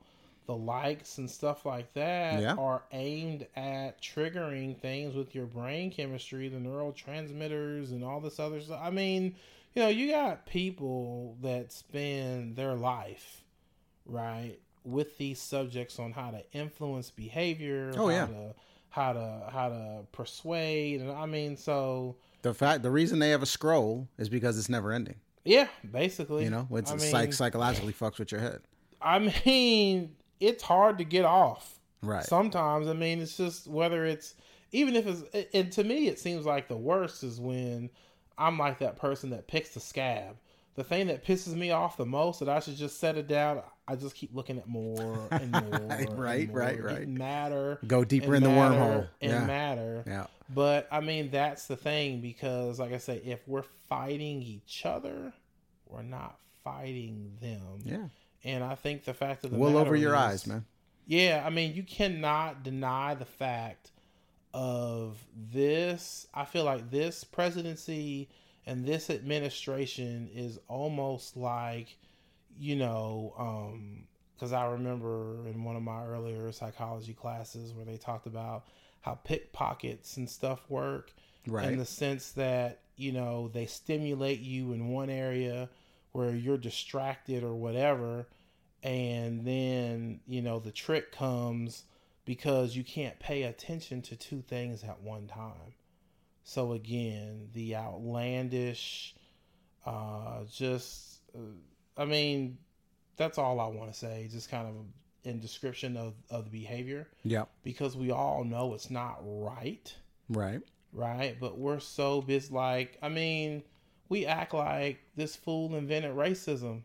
the likes and stuff like that Yeah. are aimed at triggering things with your brain chemistry, the neurotransmitters and all this other stuff. I mean, you know, you got people that spend their life, right, with these subjects on how to influence behavior, Oh, how yeah. to how to how to persuade and I mean so The fact, the reason they have a scroll is because it's never ending. yeah, basically. You know, it's I psych, psychologically fucks with your head. I mean, it's hard to get off. Right. Sometimes, I mean, it's just whether it's even if it's and to me, it seems like the worst is when I'm like that person that picks the scab. The thing that pisses me off the most that I should just set it down. I just keep looking at more and more. and Right, more, right, right. Madder. Go deeper in the wormhole. And Yeah. matter. Yeah. But I mean, that's the thing because, like I say, if we're fighting each other, we're not fighting them. Yeah. And I think the fact of the matter over your is- eyes, man. Yeah, I mean, you cannot deny the fact of this. I feel like this presidency and this administration is almost like, you know, um, because I remember in one of my earlier psychology classes where they talked about how pickpockets and stuff work Right. in the sense that you know they stimulate you in one area where you're distracted or whatever and then you know the trick comes because you can't pay attention to two things at one time so again the outlandish uh just uh, i mean that's all i want to say just kind of in description of, of the behavior yeah because we all know it's not right Right. right? But we're so busy. Like, I mean, we act like this fool invented racism.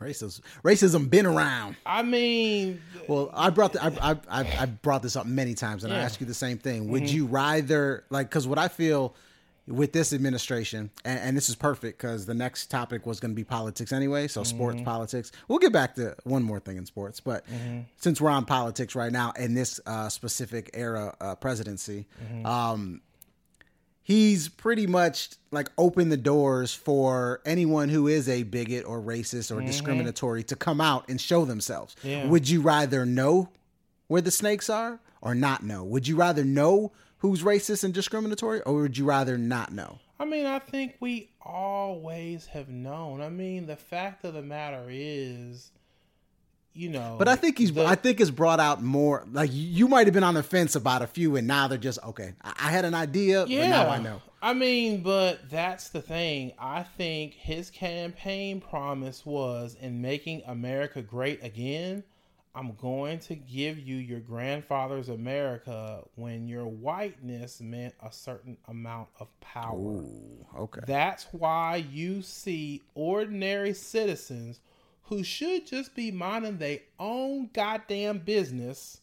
Racism. Racism been around. I mean, Well, I brought the, I, I I I brought this up many times, and I Yeah. ask you the same thing. Would you rather like because what I feel with this administration, and, and this is perfect because the next topic was going to be politics anyway. So sports politics. We'll get back to one more thing in sports, but since we're on politics right now in this uh, specific era uh, presidency, um, he's pretty much like opened the doors for anyone who is a bigot or racist or mm-hmm. discriminatory to come out and show themselves. Yeah. Would you rather know where the snakes are or not know? Would you rather know who's racist and discriminatory or would you rather not know? I mean, I think we always have known. I mean, the fact of the matter is, you know. But I think he's the- I think it's brought out more like you might have been on the fence about a few and now they're just okay. I, I had an idea, but now I know. I mean, but that's the thing. I think his campaign promise was in making America great again. I'm going to give you your grandfather's America when your whiteness meant a certain amount of power. Ooh, okay. That's why you see ordinary citizens who should just be minding their own goddamn business,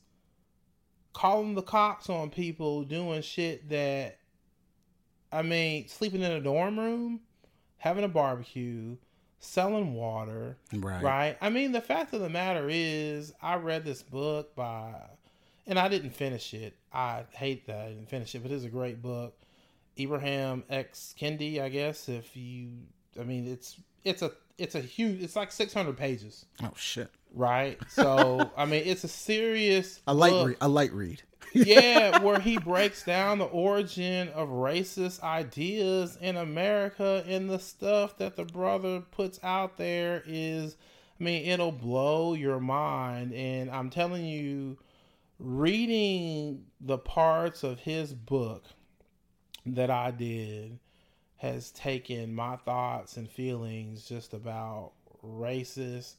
calling the cops on people doing shit that, I mean, sleeping in a dorm room, having a barbecue, selling water. Right. Right. I mean, the fact of the matter is, I read this book by, and I didn't finish it. I hate that I didn't finish it, but it's a great book. Ibram X Kendi, I guess. If you, I mean, it's it's a it's a huge. It's like six hundred pages. Oh shit. Right. So I mean, it's a serious A light book read. A light read. yeah, where he breaks down the origin of racist ideas in America and the stuff that the brother puts out there is I mean, it'll blow your mind and I'm telling you reading the parts of his book that I did has taken my thoughts and feelings just about racist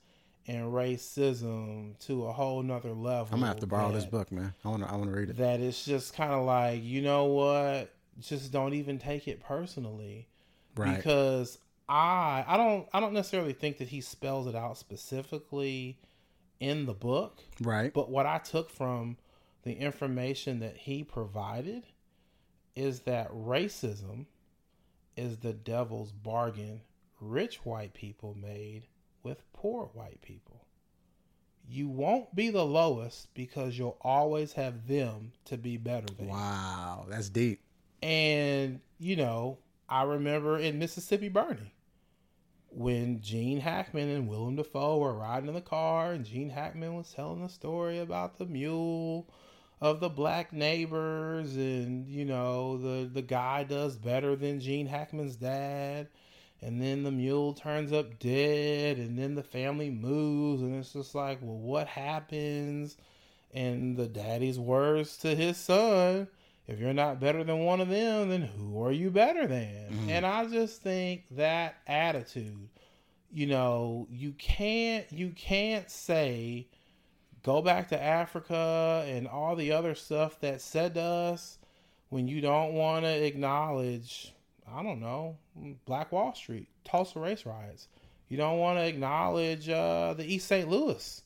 and racism to a whole nother level. I'm gonna have to borrow this book, man. I wanna I wanna read it. that it's just kind of like you know what just don't even take it personally Right. because i i don't i don't necessarily think that he spells it out specifically in the book right. but what i took from the information that he provided is that racism is the devil's bargain rich white people made with poor white people you won't be the lowest because you'll always have them to be better than. Wow, that's deep. And, you know, I remember in Mississippi Burning when Gene Hackman and Willem Dafoe were riding in the car and Gene Hackman was telling the story about the mule of the black neighbors and, you know, the, the guy does better than Gene Hackman's dad. And then the mule turns up dead, and then the family moves, and it's just like, well, what happens? And the daddy's words to his son if you're not better than one of them, then who are you better than? Mm-hmm. And I just think that attitude, you know, you can't you can't say go back to Africa and all the other stuff that said to us when you don't want to acknowledge, I don't know, Black Wall Street, Tulsa race riots. You don't want to acknowledge uh, the East St. Louis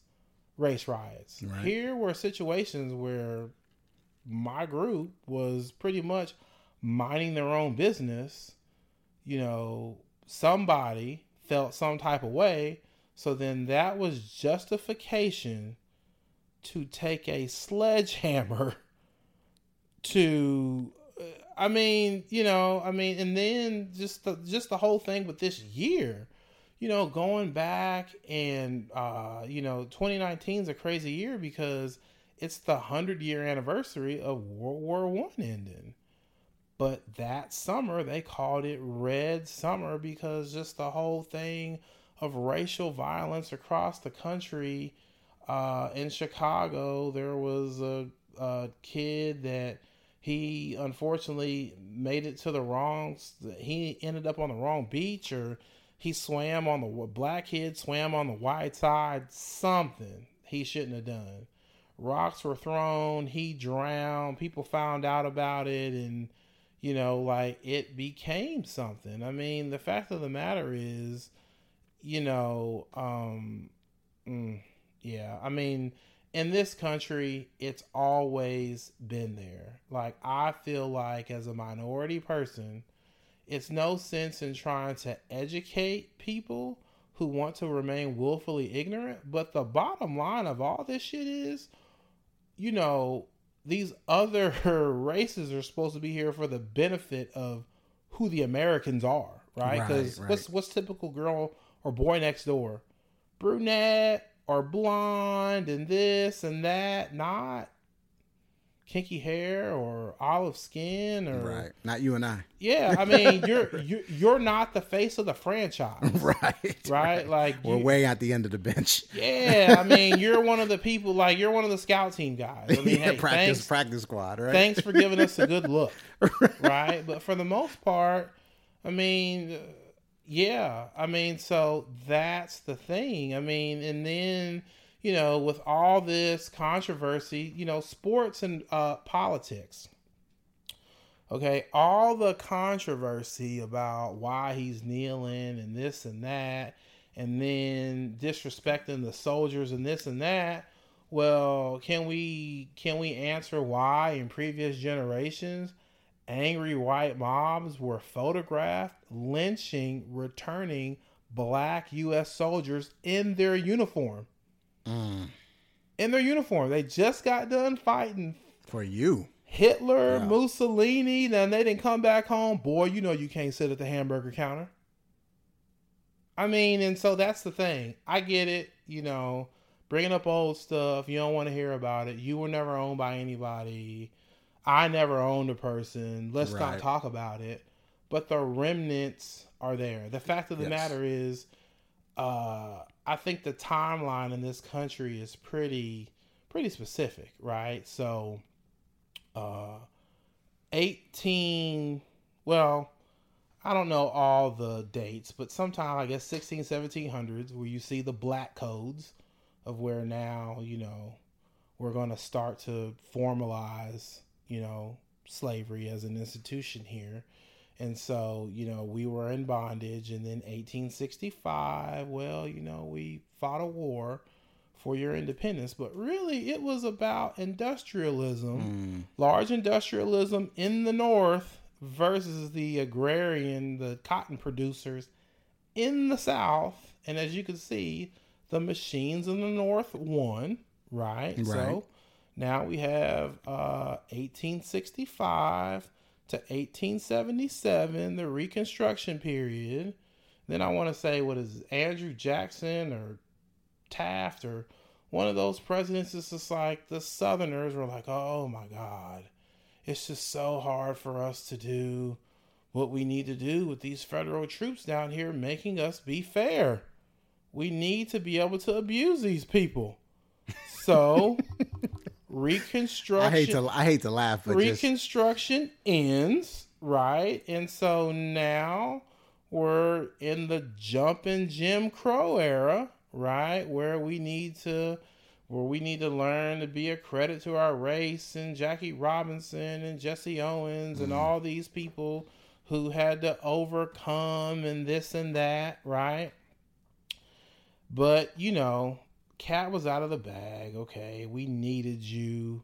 race riots. Right. Here were situations where my group was pretty much minding their own business. You know, somebody felt some type of way. So then that was justification to take a sledgehammer to uh, I mean, you know, I mean, and then just the just the whole thing with this year, you know, going back and uh, you know, 2019 is a crazy year because it's the hundred year anniversary of World War One ending. But that summer they called it Red Summer because just the whole thing of racial violence across the country. Uh, in Chicago, there was a, a kid that he unfortunately made it to the wrong he ended up on the wrong beach or he swam on the black kid swam on the white side something he shouldn't have done. Rocks were thrown he drowned people found out about it and you know like it became something. I mean the fact of the matter is you know um mm, yeah i mean in this country, it's always been there. Like, I feel like as a minority person, it's no sense in trying to educate people who want to remain willfully ignorant. But the bottom line of all this shit is, you know, these other races are supposed to be here for the benefit of who the Americans are, right? Right, Because right. what's what's typical girl or boy next door? Brunette or blonde and this and that, not kinky hair or olive skin or Right. Not you and I. yeah. I mean, you're you're you're not the face of the franchise, right. right? Like We're you- way at the end of the bench. yeah. I mean, you're one of the people like you're one of the scout team guys. I mean, Yeah, hey, practice thanks practice squad, right? thanks for giving us a good look, right? But for the most part, I mean, yeah, I mean, so that's the thing. I mean, and then you know, with all this controversy, you know, sports and uh, politics. Okay, all the controversy about why he's kneeling and this and that, and then disrespecting the soldiers and this and that. Well, can we can we answer why in previous generations angry white mobs were photographed lynching returning black U.S. soldiers in their uniform. Mm. In their uniform, they just got done fighting For you. Hitler, Yeah. Mussolini. Then they didn't come back home. Boy, you know you can't sit at the hamburger counter. I mean, and so that's the thing. I get it. You know, bringing up old stuff. You don't want to hear about it. You were never owned by anybody. I never owned a person. Let's not talk about it. But the remnants are there. The fact of the Yes. matter is, uh, I think the timeline in this country is pretty, pretty specific, right? So, uh, 18, well, I don't know all the dates, but sometime I guess 16, 1700s where you see the black codes of where now, you know, we're going to start to formalize, you know, slavery as an institution here. And so, you know, we were in bondage and then 1865, well, you know, we fought a war for your independence, but really it was about industrialism, mm. large industrialism in the north versus the agrarian, the cotton producers in the south. And as you can see, the machines in the north won, right? Right. So now we have uh, 1865 to 1877, the Reconstruction period. Then I want to say, what is Andrew Jackson or Taft or one of those presidents? It's just like the Southerners were like, oh my God, it's just so hard for us to do what we need to do with these federal troops down here making us be fair. We need to be able to abuse these people. So, reconstruction. I hate to I hate to laugh, but just Reconstruction ends, right? And so now we're in the jumping Jim Crow era, right? Where we need to where we need to learn to be a credit to our race and Jackie Robinson and Jesse Owens and mm-hmm. all these people who had to overcome and this and that, right? But, you know, Cat was out of the bag. Okay, we needed you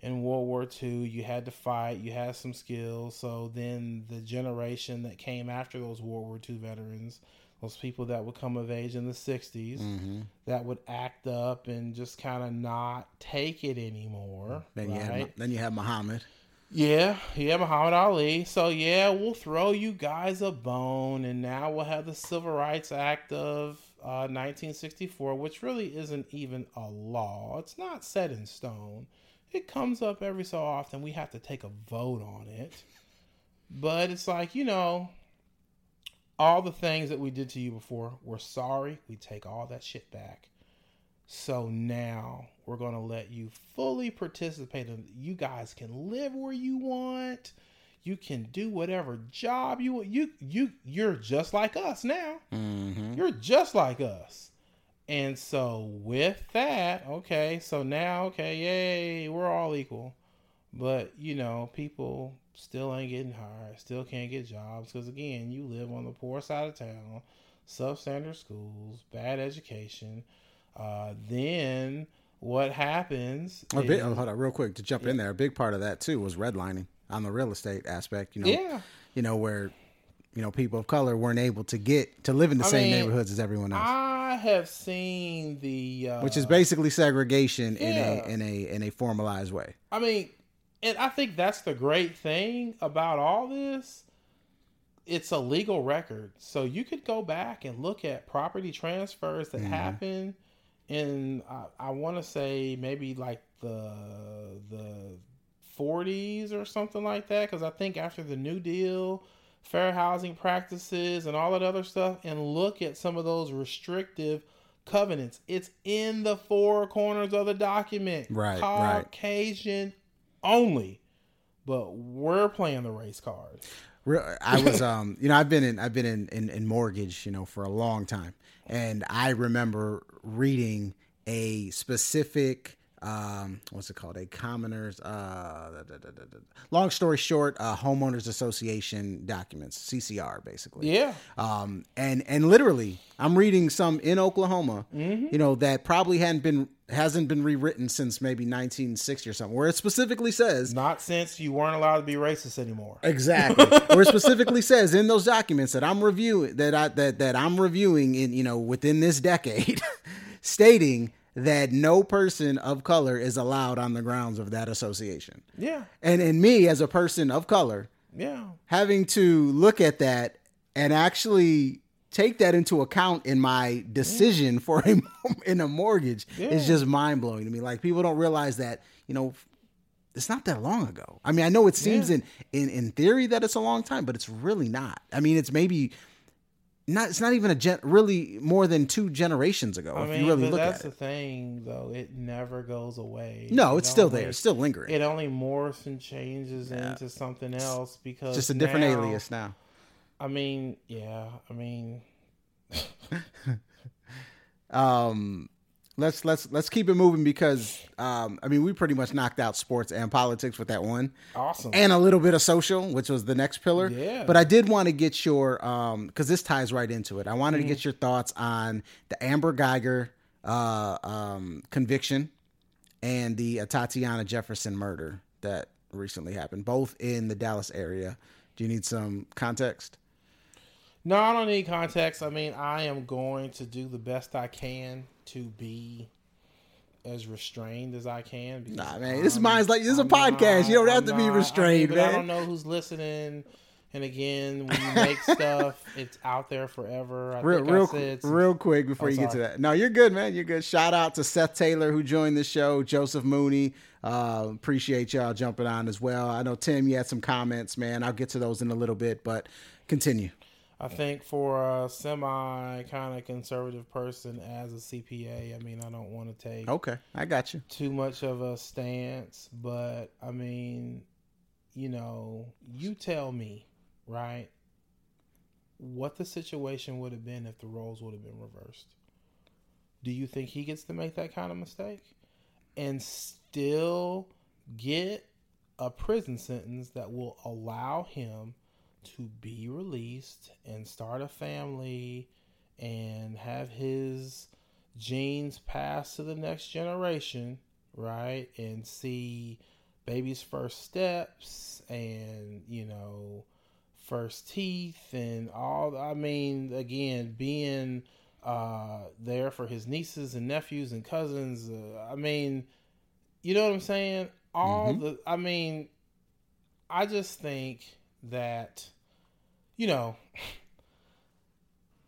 in World War II. You had to fight. You had some skills. So then the generation that came after those World War II veterans, those people that would come of age in the 60s, Mm-hmm. that would act up and just kind of not take it anymore. then you right? had then you had Muhammad. Yeah, yeah, Muhammad Ali. So yeah, we'll throw you guys a bone, and now we'll have the Civil Rights Act of uh, 1964, which really isn't even a law. It's not set in stone. It comes up every so often. We have to take a vote on it, but it's like you know, all the things that we did to you before. We're sorry. We take all that shit back. So now we're going to let you fully participate in you guys can live where you want. You can do whatever job you you you you're just like us now. Mm-hmm. You're just like us. And so with that, okay, so now okay, yay, we're all equal. But, you know, people still ain't getting hired, still can't get jobs cuz again, you live on the poor side of town, substandard schools, bad education. Uh, then what happens? A big, is- oh, hold on, real quick to jump in there. A big part of that too was redlining on the real estate aspect. You know, Yeah. you know where you know people of color weren't able to get to live in the I same mean, neighborhoods as everyone else, I have seen the uh, which is basically segregation in a in a in a formalized way. I mean, and I think that's the great thing about all this. It's a legal record, so you could go back and look at property transfers that happen in I, I want to say maybe like the the 40s or something like that because I think after the New Deal, fair housing practices and all that other stuff and look at some of those restrictive covenants. It's in the four corners of the document. Right, right. Caucasian only. But we're playing the race card. Real- I was, um, you know, I've been in, I've been in, in, in mortgage, you know, for a long time, and I remember reading a specific um, what's it called? A commoners. Uh, da, da, da, long story short, uh, homeowners association documents, CCR, basically. Yeah. Um, and and literally, I'm reading some in Oklahoma, you know, that probably hadn't been hasn't been rewritten since maybe 1960 or something, where it specifically says Not since you weren't allowed to be racist anymore. Exactly. Where it specifically says in those documents that I'm reviewing that I that that I'm reviewing in you know within this decade, stating that no person of color is allowed on the grounds of that association. Yeah. And in me as a person of color Yeah. having to look at that and actually take that into account in my decision for a in a mortgage is just mind blowing to me. Like people don't realize that you know it's not that long ago. I mean, I know it seems Yeah. in, in in theory that it's a long time, but it's really not. I mean, it's maybe not. It's not even a gen, really more than two generations ago. I if mean, you really look that's at the it. thing, though. It never goes away. No, It it's still only- there. It's still lingering. It only morphs and changes into something else because just a different now- alias now. I mean, yeah. I mean, um let's let's let's keep it moving because um I mean we pretty much knocked out sports and politics with that one. awesome. And a little bit of social, which was the next pillar. Yeah. But I did want to get your um because this ties right into it. I wanted Mm-hmm. to get your thoughts on the Amber Geiger uh um conviction and the uh, Tatiana Jefferson murder that recently happened, both in the Dallas area. Do you need some context? No, I don't need context. I mean, I am going to do the best I can to be as restrained as I can. because Nah, man, this is mine's like this is a I'm podcast. you don't have I'm to be not- I restrained, mean, but man. I don't know who's listening. And again, when you make stuff, it's out there forever. I real, think real, said real quick before Oh, you get to that. No, you're good, man. You're good. Shout out to Seth Taylor who joined the show. Joseph Mooney. Uh, appreciate y'all jumping on as well. I know Tim, you had some comments, man. I'll get to those in a little bit, but continue. I think for a semi kind of conservative person as a CPA, I mean, I don't want to take Okay, I got you. too much of a stance, but I mean, you know, you tell me, right, what the situation would have been if the roles would have been reversed. Do you think he gets to make that kind of mistake and still get a prison sentence that will allow him to be released and start a family and have his genes pass to the next generation, right? And see baby's first steps and, you know, first teeth and all I mean, again, being uh there for his nieces and nephews and cousins. Uh, I mean, you know what I'm saying? All the I mean, I just think that you know,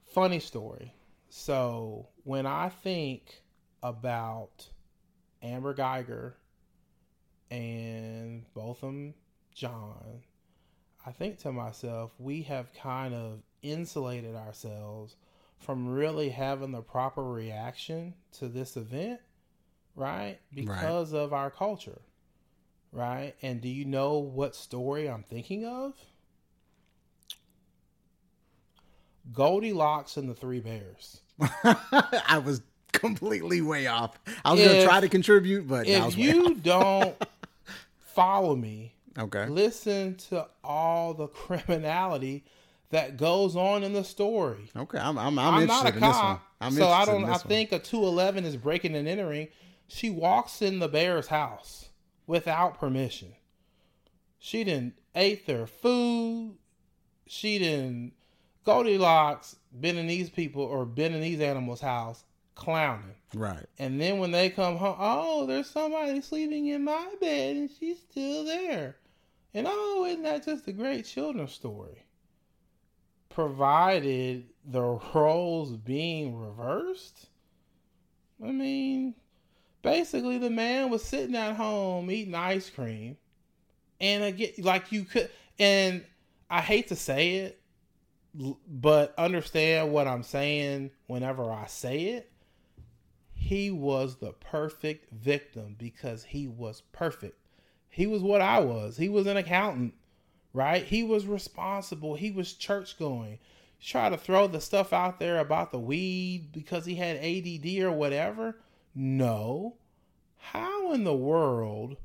funny story. So when I think about Amber Geiger and Botham Jean, I think to myself, we have kind of insulated ourselves from really having the proper reaction to this event, right? Because of our culture, right? And do you know what story I'm thinking of? Goldilocks and the Three Bears. I was completely way off. I was gonna try to contribute, but If you don't follow me. Okay. listen to all the criminality that goes on in the story. Okay, I'm I'm, I'm, I'm, not a in this one. cop, so I don't. I one. think a two eleven is breaking and entering. She walks in the bear's house without permission. She didn't ate their food. She didn't Goldilocks been in these people or been in these animals' house clowning. right. And then when they come home, oh, there's somebody sleeping in my bed and she's still there. And oh, isn't that just a great children's story? Provided the roles being reversed. I mean, basically, the man was sitting at home eating ice cream. And again, like you could, and I hate to say it, but understand what I'm saying whenever I say it he was the perfect victim because he was perfect. He was what I was. He was an accountant, right? He was responsible. He was church going. Try to throw the stuff out there about the weed because he had ADD or whatever. No. how in the world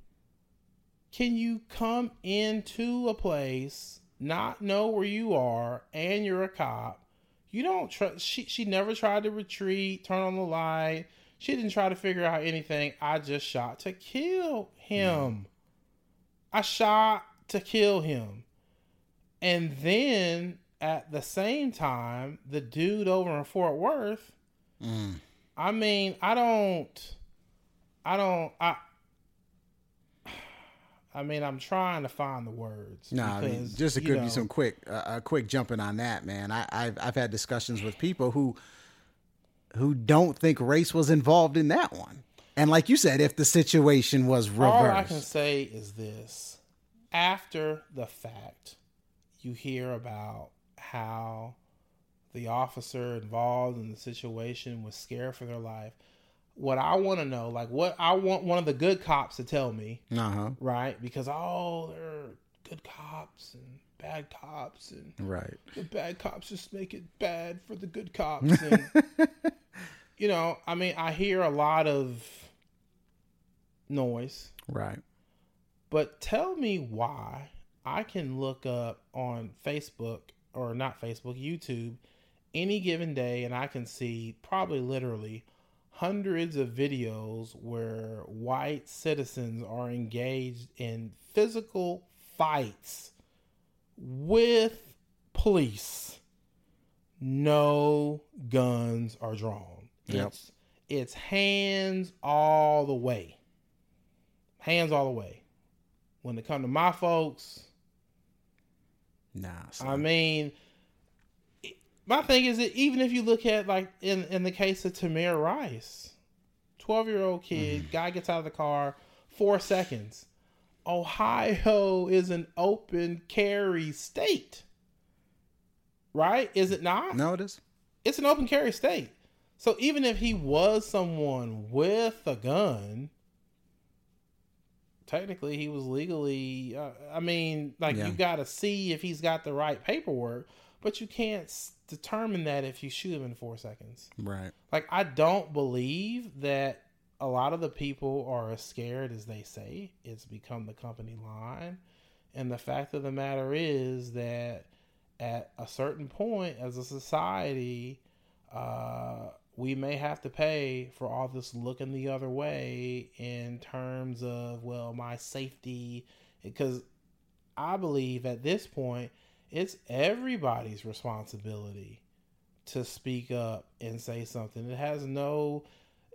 can you come into a place, not know where you are, and you're a cop? You don't trust. She she never tried to retreat, turn on the light. She didn't try to figure out anything. I just shot to kill him. I shot to kill him. And then at the same time, the dude over in Fort Worth, Mm. I mean, I don't, I don't, I, I mean, I'm trying to find the words. No, I mean, just to you give know, you some quick, uh, a quick jumping on that, man. I, I've I've had discussions with people who who don't think race was involved in that one. And like you said, if the situation was reversed, All I can say is this: after the fact, you hear about how the officer involved in the situation was scared for their life. What I want to know, like what I want one of the good cops to tell me, uh huh, right? Because oh, they're good cops and bad cops, and right, the bad cops just make it bad for the good cops. And, you know, I mean, I hear a lot of noise, right, but tell me why I can look up on Facebook or not Facebook, YouTube, any given day, and I can see probably literally hundreds of videos where white citizens are engaged in physical fights with police. No guns are drawn. Yep. It's it's hands all the way. Hands all the way. When it come to my folks, nah. son. I mean, my thing is that even if you look at like in in the case of Tamir Rice, twelve year old kid, guy gets out of the car, four seconds. Ohio is an open carry state, right? Is it not? no, it is. It's an open carry state. So even if he was someone with a gun, technically he was legally. Uh, I mean, like Yeah. you got to see if he's got the right paperwork, but you can't determine that if you shoot him in four seconds. Right. Like I don't believe that a lot of the people are as scared as they say. It's become the company line. And the fact of the matter is that at a certain point as a society, uh, we may have to pay for all this looking the other way in terms of, well, my safety. Because I believe at this point, it's everybody's responsibility to speak up and say something. It has no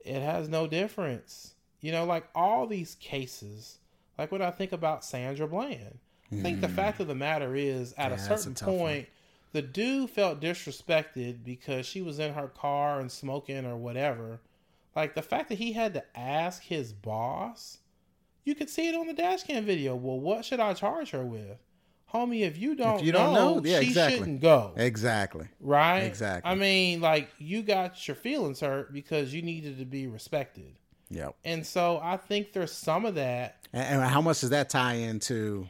it has no difference. You know, like all these cases, like when I think about Sandra Bland, I think the mm. fact of the matter is at Yeah, a that's a certain one. point the dude felt disrespected because she was in her car and smoking or whatever. Like the fact that he had to ask his boss, you could see it on the dash cam video. Well, what should I charge her with? Homie, if you don't, If you don't know, know, yeah, she exactly. shouldn't go. Exactly. Right? Exactly. I mean, like you got your feelings hurt because you needed to be respected. Yep. And so I think there's some of that. And, how much does that tie into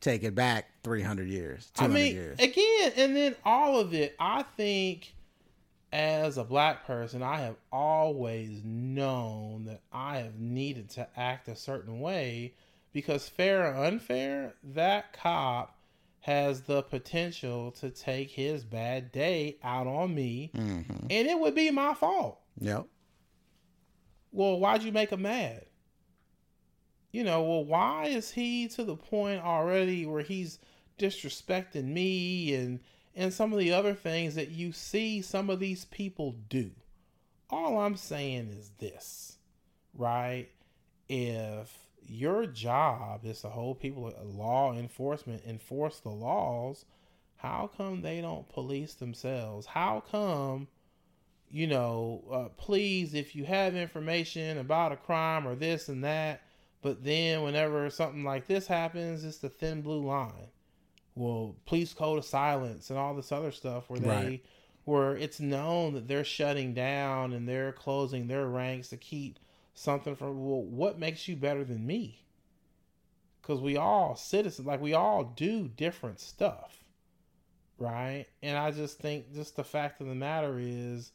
take it back 300 years, 200 I mean, years? again, and then all of it, I think as a black person, I have always known that I have needed to act a certain way because fair or unfair, that cop has the potential to take his bad day out on me Mm-hmm. and it would be my fault. Yep. well, why'd you make him mad? You know, well, why is he to the point already where he's disrespecting me and and some of the other things that you see some of these people do? All I'm saying is this, right? If your job is to hold people law enforcement enforce the laws, how come they don't police themselves? How come you know, uh, please, if you have information about a crime or this and that, but then whenever something like this happens, it's the thin blue line. Well, police code of silence and all this other stuff where they, Right. where it's known that they're shutting down and they're closing their ranks to keep something from. Well, what makes you better than me? Because we all citizens, like we all do different stuff, right? And I just think, just the fact of the matter is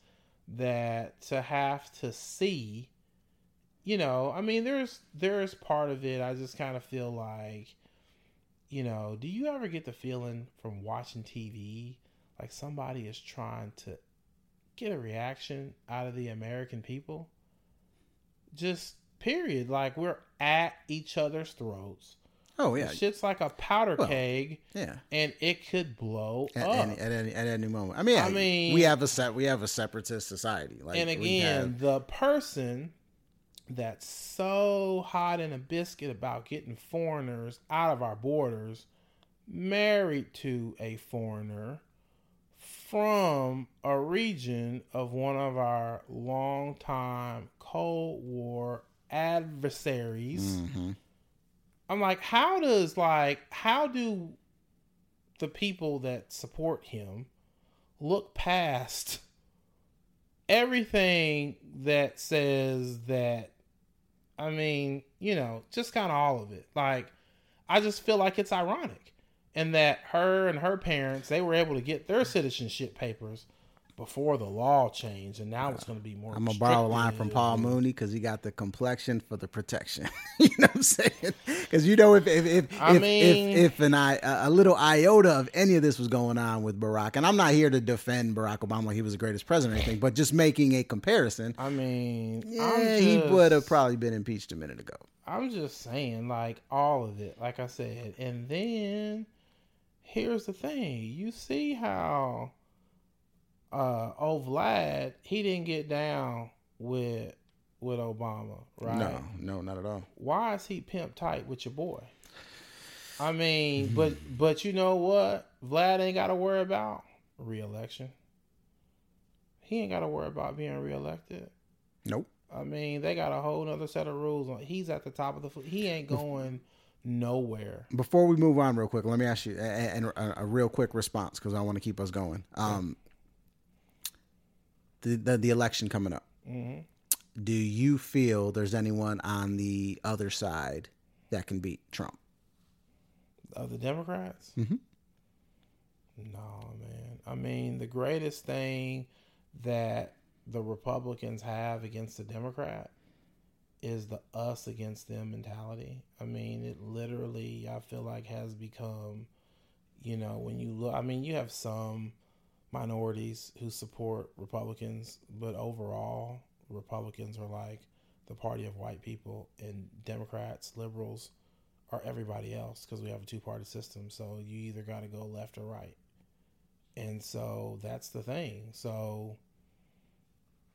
that to have to see you know, I mean, there's there's part of it. I just kind of feel like, you know, do you ever get the feeling from watching TV like somebody is trying to get a reaction out of the American people? Just period. Like we're at each other's throats. Oh yeah, shit's like a powder Well, keg, yeah. and it could blow At up. any, at any at any moment. I mean, I mean- we have a set. We have a separatist society. Like, and again, have- the person that's so hot in a biscuit about getting foreigners out of our borders married to a foreigner from a region of one of our longtime Cold War adversaries. Mhm. I'm like, how does like how do the people that support him look past everything that says that I mean, you know, just kind of all of it. Like I just feel like it's ironic and that her and her parents they were able to get their citizenship papers before the law changed and now it's going to be more I'm gonna borrow a line from Paul. Mooney because he got the complexion for the protection. you know what I'm saying? Because you know if if if I if, mean- if, if an I, a little iota of any of this was going on with Barack, and I'm not here to defend Barack Obama, like he was the greatest president or anything, but just making a comparison. I mean, Yeah, I'm he would have probably been impeached a minute ago. I'm just saying, like all of it, like I said, and then here's the thing: you see how uh old Vlad he didn't get down with with Obama, right? No, no, not at all. Why is he pimp tight with your boy? I mean, but but you know what? Vlad ain't got to worry about reelection. He ain't got to worry about being reelected. Nope. I mean, they got a whole other set of rules. On He's at the top of the. foot. He ain't going nowhere. Before we move on, real quick, let me ask you a, a, a- real quick response because I want to keep us going. Um, the, the the election coming up. hmm Do you feel there's anyone on the other side that can beat Trump? Of the Democrats? Mhm. No, man. I mean, the greatest thing that the Republicans have against the Democrat is the us against them mentality. I mean, it literally, I feel like, has become, you know, when you look, I mean, you have some minorities who support Republicans, but overall, Republicans are like the party of white people, and Democrats, liberals, are everybody else because we have a two party system. So you either got to go left or right. And so that's the thing. So,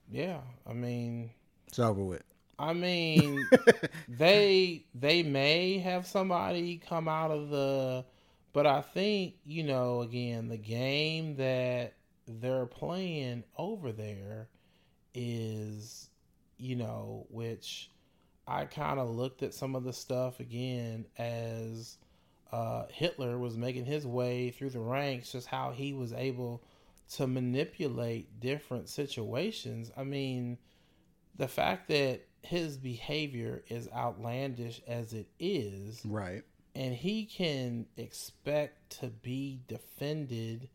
yeah, I mean, It's over with. I mean, they they may have somebody come out of the, but I think you know again the game that they're playing over there is, you know, which I kind of looked at some of the stuff again as uh, Hitler was making his way through the ranks, just how he was able to manipulate different situations. I mean, the fact that his behavior is outlandish as it is, Right. and he can expect to be defended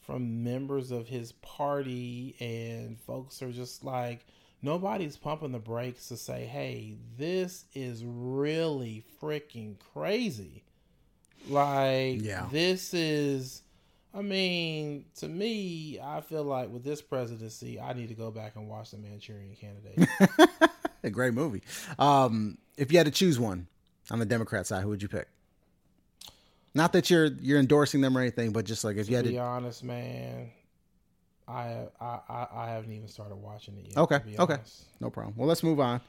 from members of his party, and folks are just like, nobody's pumping the brakes to say, hey, this is really freaking crazy. Like, Yeah. this is. I mean, to me, I feel like with this presidency, I need to go back and watch the Manchurian Candidate. A great movie. Um, if you had to choose one on the Democrat side, who would you pick? Not that you're you're endorsing them or anything, but just like if you to had be to. Be honest, man, I, I I I haven't even started watching it yet. Okay, okay. No problem. Well, let's move on.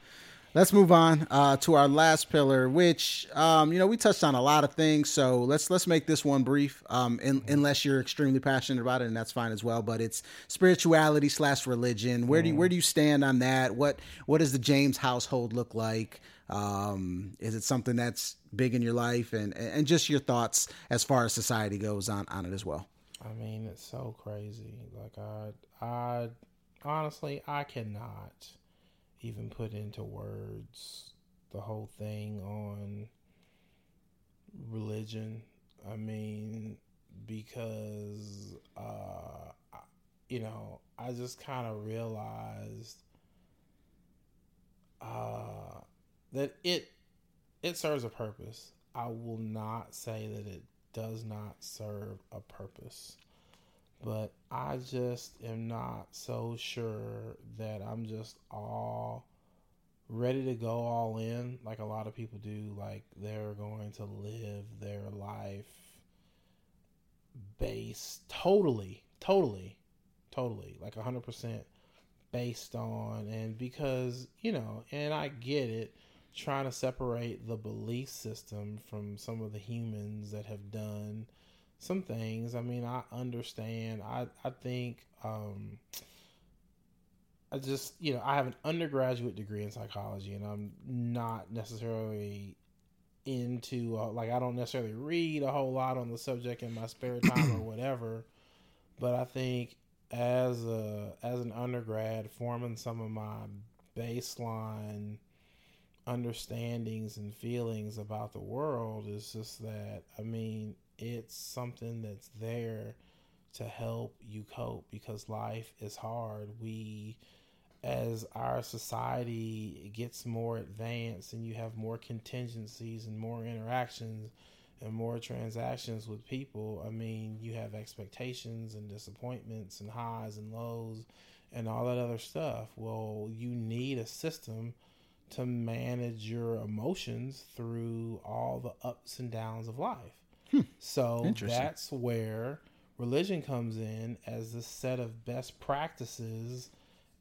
Let's move on uh, to our last pillar, which um, you know we touched on a lot of things. So let's let's make this one brief, um, in, unless you're extremely passionate about it, and that's fine as well. But it's spirituality slash religion. Where do you, where do you stand on that? What what does the James household look like? Um, is it something that's big in your life, and and just your thoughts as far as society goes on on it as well? I mean, it's so crazy. Like I I honestly I cannot even put into words the whole thing on religion. I mean, because uh I- you know, I just kind of realized uh, that it it serves a purpose. I will not say that it does not serve a purpose, but I just am not so sure that I'm just all ready to go all in like a lot of people do like they're going to live their life based totally totally totally like 100% based on and because you know and i get it trying to separate the belief system from some of the humans that have done some things i mean i understand i i think um I just, you know, I have an undergraduate degree in psychology, and I'm not necessarily into uh, like I don't necessarily read a whole lot on the subject in my spare time or whatever. But I think as a as an undergrad, forming some of my baseline understandings and feelings about the world is just that I mean it's something that's there to help you cope because life is hard. We as our society gets more advanced and you have more contingencies and more interactions and more transactions with people, I mean, you have expectations and disappointments and highs and lows and all that other stuff. Well, you need a system to manage your emotions through all the ups and downs of life. Hmm. So that's where religion comes in as the set of best practices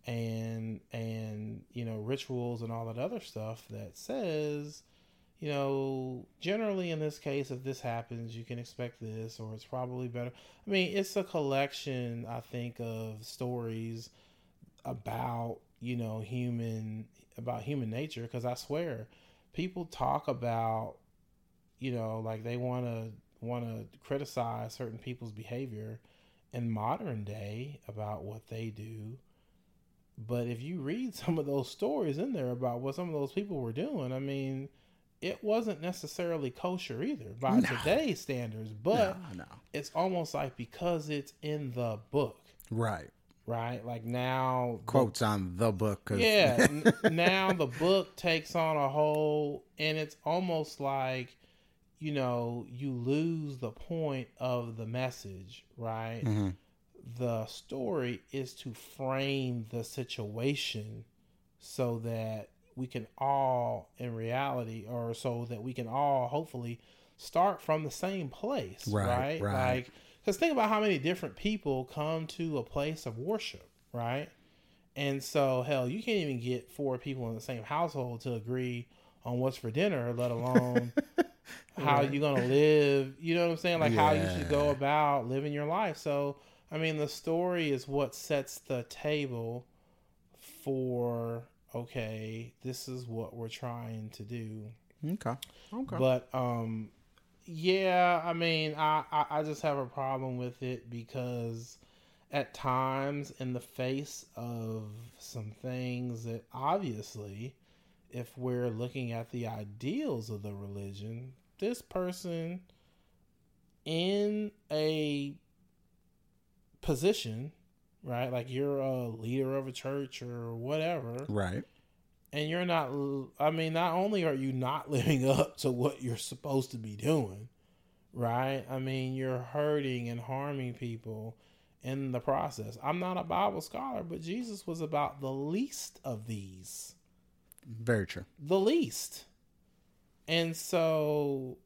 and and you know rituals and all that other stuff that says you know generally in this case if this happens you can expect this or it's probably better i mean it's a collection i think of stories about you know human about human nature because i swear people talk about you know like they want to want to criticize certain people's behavior in modern day about what they do but if you read some of those stories in there about what some of those people were doing, I mean, it wasn't necessarily kosher either by no. today's standards, but no, no. it's almost like because it's in the book. Right. Right. Like now. Quotes the, on the book. Yeah. n- now the book takes on a whole, and it's almost like, you know, you lose the point of the message, right? Mm-hmm the story is to frame the situation so that we can all in reality or so that we can all hopefully start from the same place right right, right. like because think about how many different people come to a place of worship right and so hell you can't even get four people in the same household to agree on what's for dinner let alone how you're gonna live you know what i'm saying like yeah. how you should go about living your life so I mean, the story is what sets the table for okay, this is what we're trying to do. Okay. Okay. But um yeah, I mean, I, I, I just have a problem with it because at times in the face of some things that obviously if we're looking at the ideals of the religion, this person in a position, right? Like you're a leader of a church or whatever. Right. And you're not, I mean, not only are you not living up to what you're supposed to be doing, right? I mean, you're hurting and harming people in the process. I'm not a Bible scholar, but Jesus was about the least of these. Very true. The least. And so,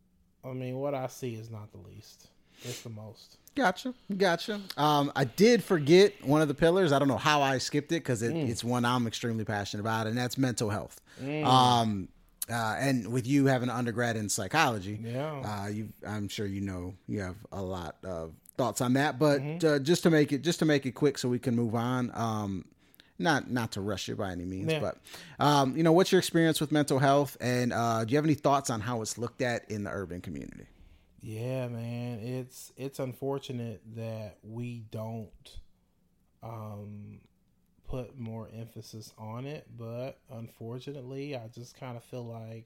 I mean, what I see is not the least, it's the most. Gotcha, gotcha. Um, I did forget one of the pillars. I don't know how I skipped it because it, mm. it's one I'm extremely passionate about, and that's mental health. Mm. Um, uh, and with you having an undergrad in psychology, yeah, uh, you, I'm sure you know you have a lot of thoughts on that. But mm-hmm. uh, just to make it just to make it quick, so we can move on. Um, not not to rush you by any means, yeah. but um, you know, what's your experience with mental health, and uh, do you have any thoughts on how it's looked at in the urban community? Yeah, man, it's it's unfortunate that we don't um, put more emphasis on it, but unfortunately, I just kind of feel like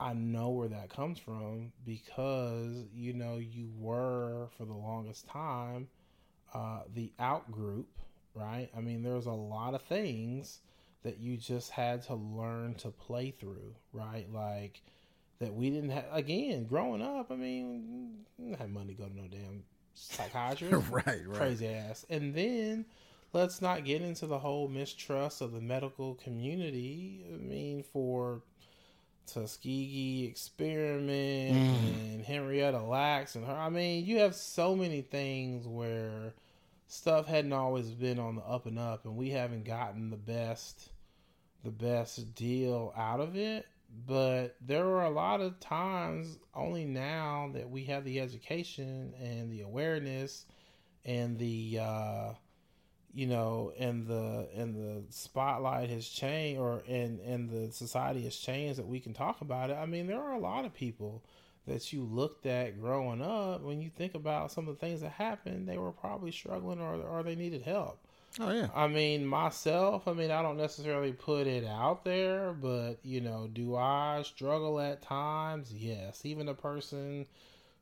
I know where that comes from because you know you were for the longest time uh, the out group, right? I mean, there's a lot of things that you just had to learn to play through, right? Like that we didn't have again growing up. I mean, didn't have money to go to no damn psychiatrist, right, right, crazy ass. And then let's not get into the whole mistrust of the medical community. I mean, for Tuskegee experiment mm. and Henrietta Lacks and her. I mean, you have so many things where stuff hadn't always been on the up and up, and we haven't gotten the best, the best deal out of it. But there were a lot of times only now that we have the education and the awareness and the uh, you know, and the and the spotlight has changed, or and and the society has changed that we can talk about it. I mean, there are a lot of people that you looked at growing up when you think about some of the things that happened. They were probably struggling, or or they needed help. Oh yeah. I mean, myself. I mean, I don't necessarily put it out there, but you know, do I struggle at times? Yes. Even a person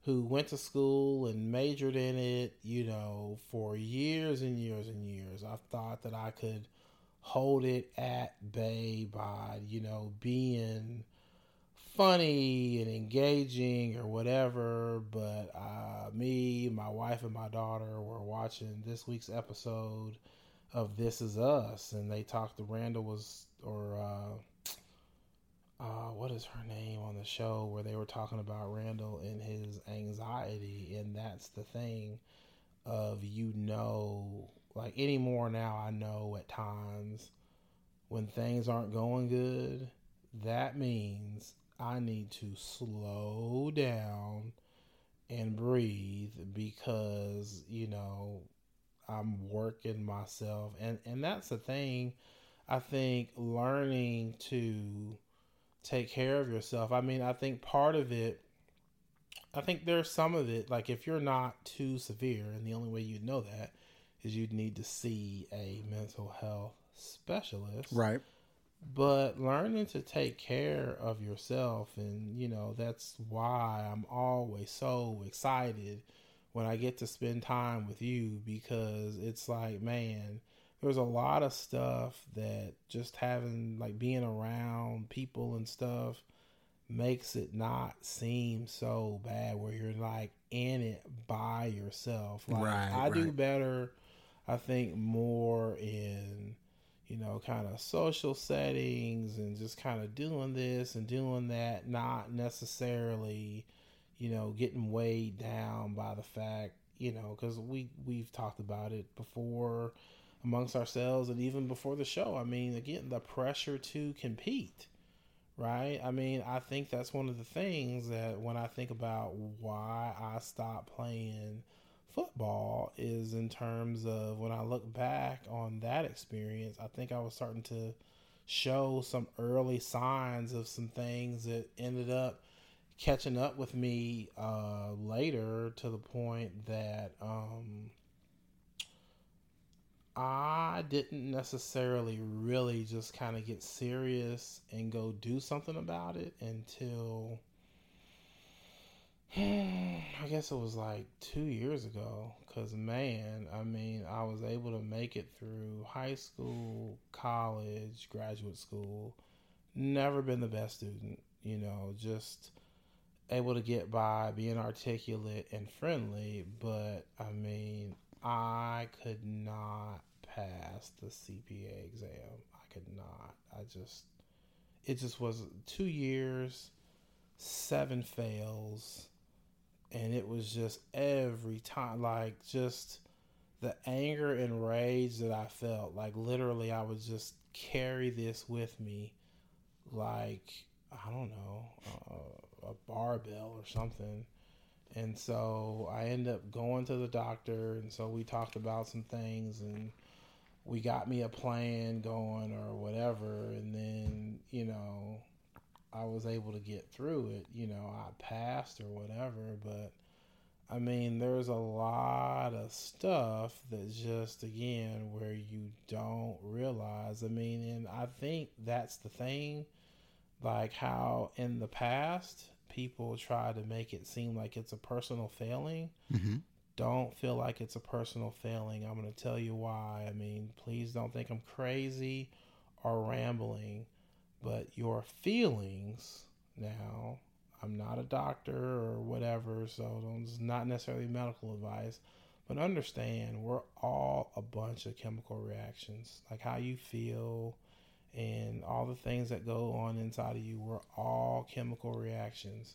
who went to school and majored in it, you know, for years and years and years. I thought that I could hold it at bay by, you know, being funny and engaging or whatever. But uh, me, my wife, and my daughter were watching this week's episode of This Is Us, and they talked to Randall was or uh, uh, what is her name on the show where they were talking about Randall and his anxiety, and that's the thing of you know, like anymore now. I know at times when things aren't going good, that means I need to slow down and breathe because you know I'm working myself, and and that's the thing. I think learning to take care of yourself. I mean, I think part of it, I think there's some of it, like if you're not too severe, and the only way you'd know that is you'd need to see a mental health specialist. Right. But learning to take care of yourself, and you know, that's why I'm always so excited when I get to spend time with you because it's like, man, there's a lot of stuff that just having like being around people and stuff makes it not seem so bad where you're like in it by yourself. Like right, I right. do better, I think more in you know, kind of social settings and just kind of doing this and doing that, not necessarily, you know, getting weighed down by the fact, you know, because we we've talked about it before amongst ourselves and even before the show. I mean, again, the pressure to compete, right? I mean, I think that's one of the things that when I think about why I stopped playing football is in terms of when I look back on that experience, I think I was starting to show some early signs of some things that ended up catching up with me uh, later to the point that um, I didn't necessarily really just kind of get serious and go do something about it until I guess it was like two years ago. Because, man, I mean, I was able to make it through high school, college, graduate school. Never been the best student, you know, just able to get by being articulate and friendly. But, I mean, I could not pass the CPA exam. I could not. I just, it just was two years, seven fails, and it was just every time, like, just the anger and rage that I felt. Like, literally, I would just carry this with me, like, I don't know, uh, a barbell or something. And so I ended up going to the doctor, and so we talked about some things, and we got me a plan going or whatever and then you know i was able to get through it you know i passed or whatever but i mean there's a lot of stuff that just again where you don't realize i mean and i think that's the thing like how in the past people try to make it seem like it's a personal failing mm-hmm don't feel like it's a personal failing. I'm going to tell you why. I mean, please don't think I'm crazy. or rambling, but your feelings now. I'm not a doctor or whatever, so it's not necessarily medical advice. But understand, we're all a bunch of chemical reactions. Like how you feel and all the things that go on inside of you, we're all chemical reactions.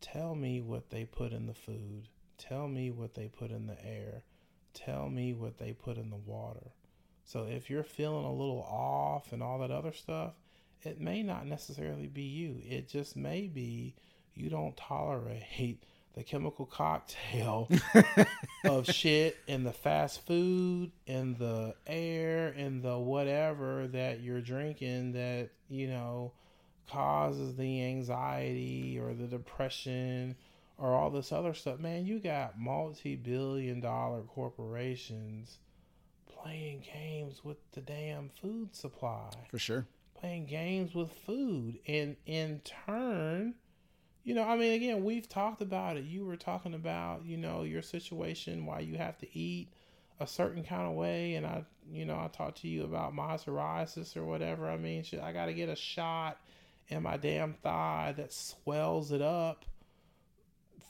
Tell me what they put in the food. Tell me what they put in the air. Tell me what they put in the water. So if you're feeling a little off and all that other stuff, it may not necessarily be you. It just may be you don't tolerate the chemical cocktail of shit in the fast food, in the air, in the whatever that you're drinking that, you know, causes the anxiety or the depression or all this other stuff. Man, you got multi billion dollar corporations playing games with the damn food supply. For sure. Playing games with food. And in turn, you know, I mean, again, we've talked about it. You were talking about, you know, your situation, why you have to eat a certain kind of way. And I, you know, I talked to you about my psoriasis or whatever. I mean, I got to get a shot in my damn thigh that swells it up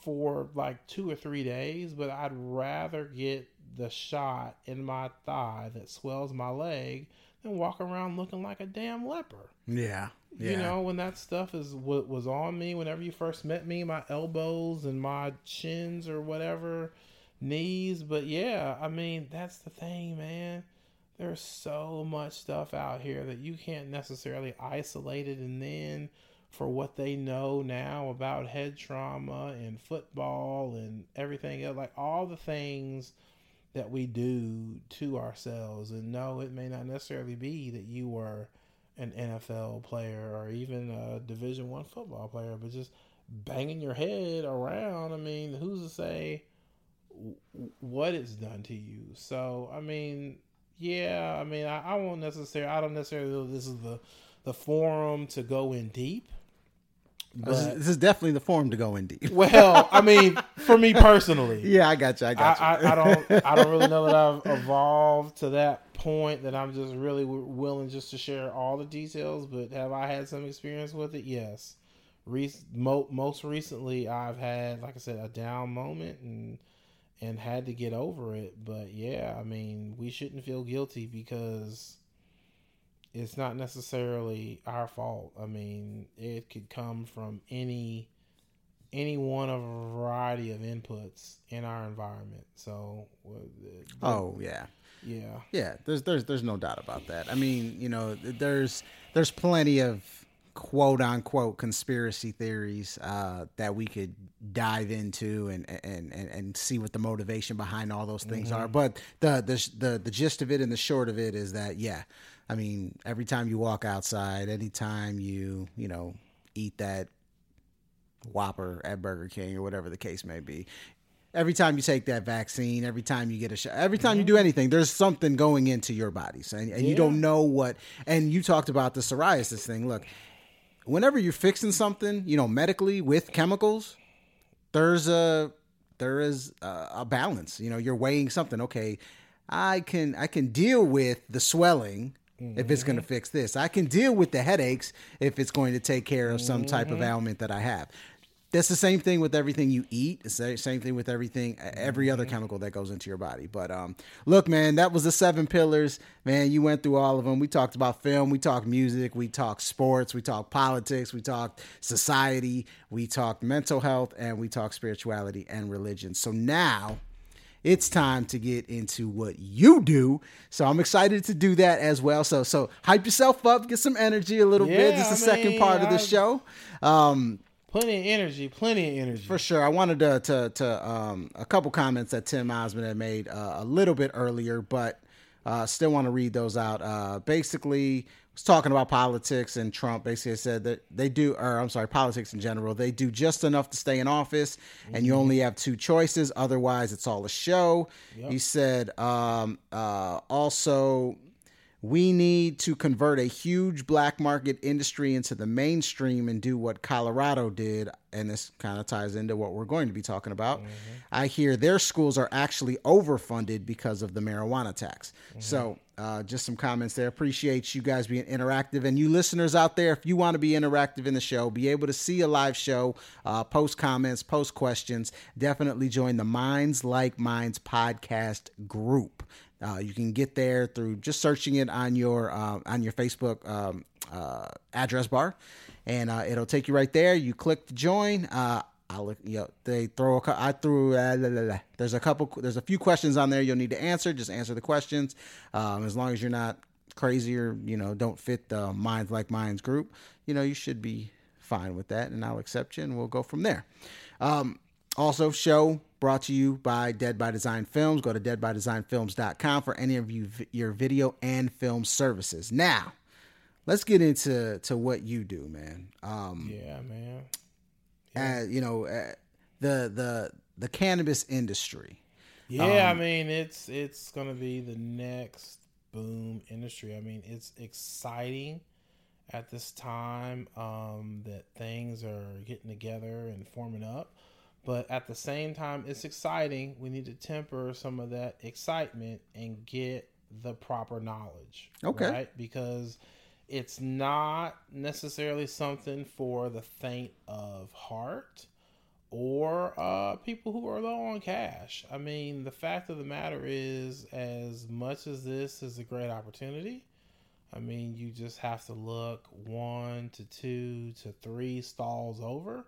for like two or three days. But I'd rather get the shot in my thigh that swells my leg than walk around looking like a damn leper. Yeah. yeah. You know, when that stuff is what was on me whenever you first met me, my elbows and my chins or whatever, knees. But yeah, I mean, that's the thing, man. There's so much stuff out here that you can't necessarily isolate it and then for what they know now about head trauma and football and everything else, like all the things that we do to ourselves. And no, it may not necessarily be that you were an NFL player or even a Division One football player, but just banging your head around. I mean, who's to say what it's done to you? So, I mean, yeah, I mean, I, I won't necessarily, I don't necessarily know this is the the forum to go in deep. This is, this is definitely the forum to go in deep. Well, I mean, for me personally, yeah, I got you. I got you. I, I, I don't, I don't really know that I've evolved to that point that I'm just really w- willing just to share all the details. But have I had some experience with it? Yes. Re- mo- most recently, I've had, like I said, a down moment and and had to get over it. But yeah, I mean, we shouldn't feel guilty because it's not necessarily our fault. I mean, it could come from any any one of a variety of inputs in our environment. So, oh yeah, yeah, yeah. There's there's there's no doubt about that. I mean, you know, there's there's plenty of quote unquote conspiracy theories uh, that we could dive into and, and and and see what the motivation behind all those things mm-hmm. are. But the, the the the gist of it and the short of it is that yeah, I mean, every time you walk outside, anytime you, you know, eat that Whopper at Burger King or whatever the case may be, every time you take that vaccine, every time you get a shot, every time you mm-hmm. do anything, there's something going into your body. So, and, and yeah. you don't know what. And you talked about the psoriasis thing. Look, whenever you're fixing something, you know, medically with chemicals, there's a there is a, a balance. You know, you're weighing something. Okay, I can I can deal with the swelling mm-hmm. if it's going to fix this. I can deal with the headaches if it's going to take care of some type of mm-hmm. ailment that I have. That's the same thing with everything you eat. It's the same thing with everything, every other mm-hmm. chemical that goes into your body. But um, look, man, that was the seven pillars. Man, you went through all of them. We talked about film, we talked music, we talked sports, we talked politics, we talked society, we talked mental health, and we talked spirituality and religion. So now it's time to get into what you do. So I'm excited to do that as well. So so hype yourself up, get some energy a little yeah, bit. This is the second part of the show. Um, plenty of energy, plenty of energy for sure. I wanted to to, to um, a couple comments that Tim Osmond had made uh, a little bit earlier, but uh, still want to read those out. Uh, basically, was talking about politics and Trump basically said that they do, or I'm sorry, politics in general, they do just enough to stay in office, mm-hmm. and you only have two choices. Otherwise, it's all a show. Yep. He said um, uh, also We need to convert a huge black market industry into the mainstream and do what Colorado did. And this kind of ties into what we're going to be talking about. Mm-hmm. I hear their schools are actually overfunded because of the marijuana tax. Mm-hmm. So, uh, just some comments there. Appreciate you guys being interactive. And you listeners out there, if you want to be interactive in the show, be able to see a live show, uh, post comments, post questions, definitely join the Minds Like Mines podcast group. Uh, you can get there through just searching it on your uh, on your Facebook um, uh, address bar, and uh, it'll take you right there. You click to join. Uh, I'll look. You know, they throw. A, I threw. Uh, blah, blah, blah. There's a couple. There's a few questions on there. You'll need to answer. Just answer the questions. Um, as long as you're not crazy or you know don't fit the minds like mines group, you know you should be fine with that, and I'll accept you, and we'll go from there. Um, also, show brought to you by Dead by Design Films. Go to deadbydesignfilms.com for any of you your video and film services. Now, let's get into to what you do, man. Um, yeah, man. Yeah. Uh, you know, uh, the the the cannabis industry. Yeah, um, I mean, it's it's going to be the next boom industry. I mean, it's exciting at this time um, that things are getting together and forming up. But at the same time, it's exciting. We need to temper some of that excitement and get the proper knowledge. Okay. Right? Because it's not necessarily something for the faint of heart or uh, people who are low on cash. I mean, the fact of the matter is, as much as this is a great opportunity, I mean, you just have to look one to two to three stalls over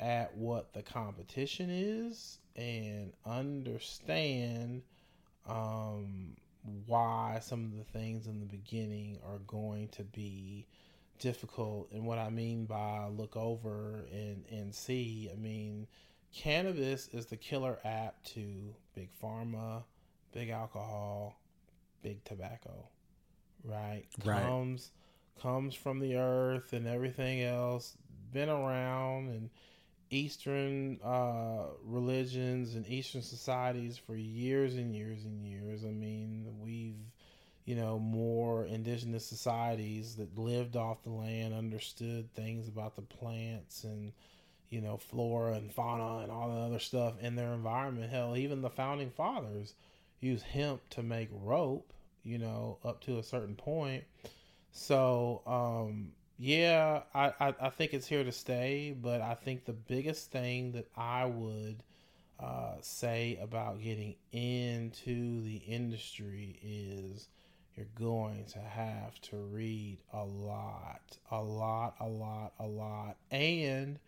at what the competition is and understand um, why some of the things in the beginning are going to be difficult. And what I mean by look over and, and see, I mean, cannabis is the killer app to big pharma, big alcohol, big tobacco, right? Right. Comes comes from the earth and everything else, been around and Eastern uh, religions and Eastern societies for years and years and years. I mean, we've, you know, more indigenous societies that lived off the land, understood things about the plants and, you know, flora and fauna and all the other stuff in their environment. Hell, even the founding fathers used hemp to make rope, you know, up to a certain point. So, um, yeah, I, I, I, think it's here to stay, but I think the biggest thing that I would uh, say about getting into the industry is you're going to have to read a lot, a lot, a lot, a lot, and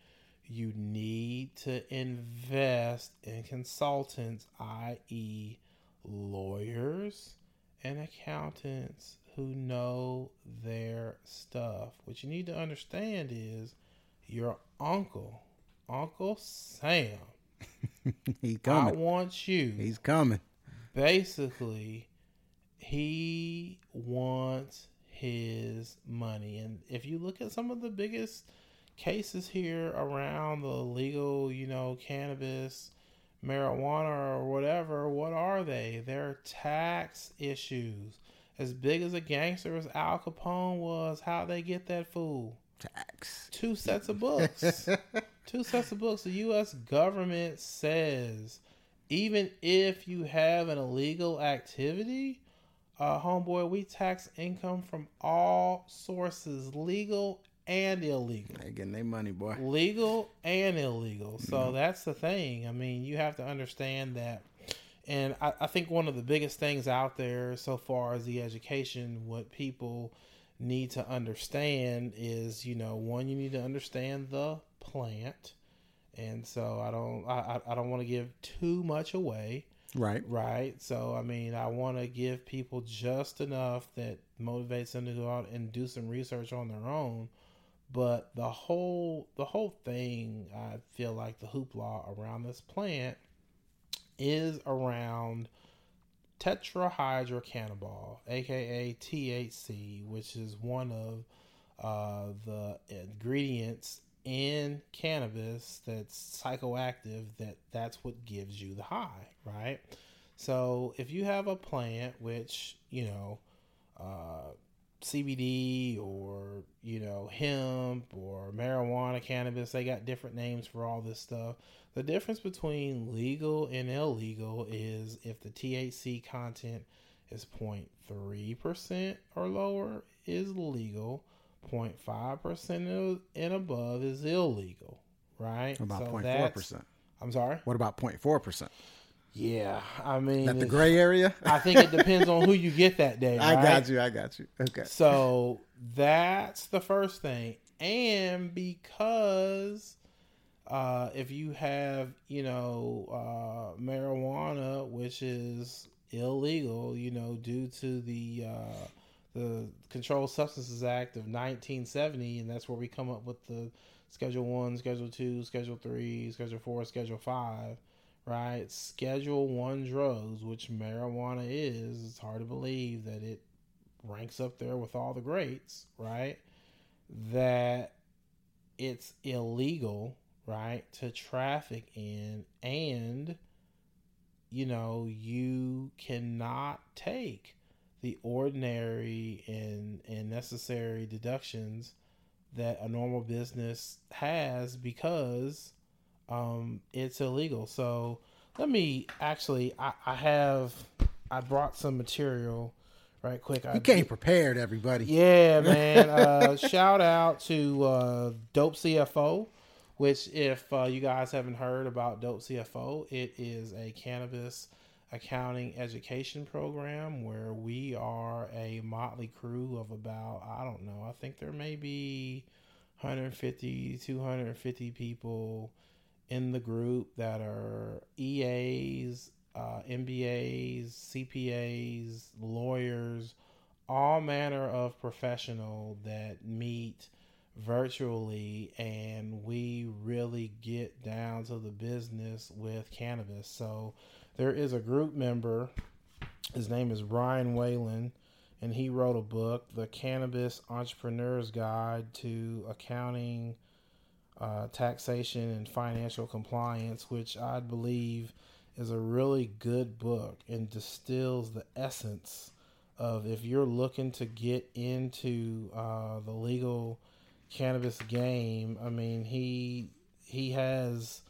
you need to invest in consultants, i.e., lawyers and accountants who know their stuff. What you need to understand is your uncle, Uncle Sam. he coming. I want you. He's coming. Basically, he wants his money. And if you look at some of the biggest cases here around the legal, you know, cannabis, marijuana, or whatever, what are they? They're tax issues as big as a gangster as Al Capone was, how they get that fool? Tax. Two sets of books. Two sets of books. The U.S. government says even if you have an illegal activity, uh, homeboy, we tax income from all sources, legal and illegal. They getting their money, boy. Legal and illegal. So mm-hmm. that's the thing. I mean, you have to understand that and I, I, think one of the biggest things out there so far as the education, what people need to understand is, you know, one, you need to understand the plant. And so I don't, I, I don't want to give too much away. Right. Right. So, I mean, I want to give people just enough that motivates them to go out and do some research on their own. But the whole, the whole thing, I feel like the hoopla around this plant is around tetrahydrocannabinol, aka THC, which is one of uh, the ingredients in cannabis that's psychoactive. That that's what gives you the high, right? So if you have a plant, which you know, uh, CBD or you know hemp or marijuana, cannabis. They got different names for all this stuff. The difference between legal and illegal is if the THC content is 0.3% or lower is legal, 0.5% and above is illegal, right? What about So 0.4%? I'm sorry? What about 0.4 percent? Yeah, I mean, That the gray area? I think it depends on who you get that day. I got you. I got you. Okay. So that's the first thing. And because uh, if you have, you know, uh, marijuana, which is illegal, you know, due to the uh, the Controlled Substances Act of 1970, and that's where we come up with the Schedule One, Schedule Two, Schedule Three, Schedule Four, Schedule Five. Right, Schedule One drugs, which marijuana is. It's hard to believe that it ranks up there with all the greats, right? That it's illegal, right, to traffic in, and you know, you cannot take the ordinary and, and necessary deductions that a normal business has because um, it's illegal. So let me actually, I, I have, I brought some material right quick. I You came prepared, everybody. yeah, man. Uh, shout out to uh, Dope CFO, which, if uh, you guys haven't heard about Dope CFO, it is a cannabis accounting education program where we are a motley crew of about, I don't know, I think there may be 150, 250 people in the group that are EAs, uh, MBAs, CPAs, lawyers, all manner of professional that meet virtually and we really get down to the business with cannabis. So there is a group member, his name is Ryan Whalen, and he wrote a book, The Cannabis Entrepreneur's Guide to Accounting, uh, Taxation, and Financial Compliance, which I believe is a really good book and distills the essence of if you're looking to get into uh, the legal cannabis game. I mean, he he has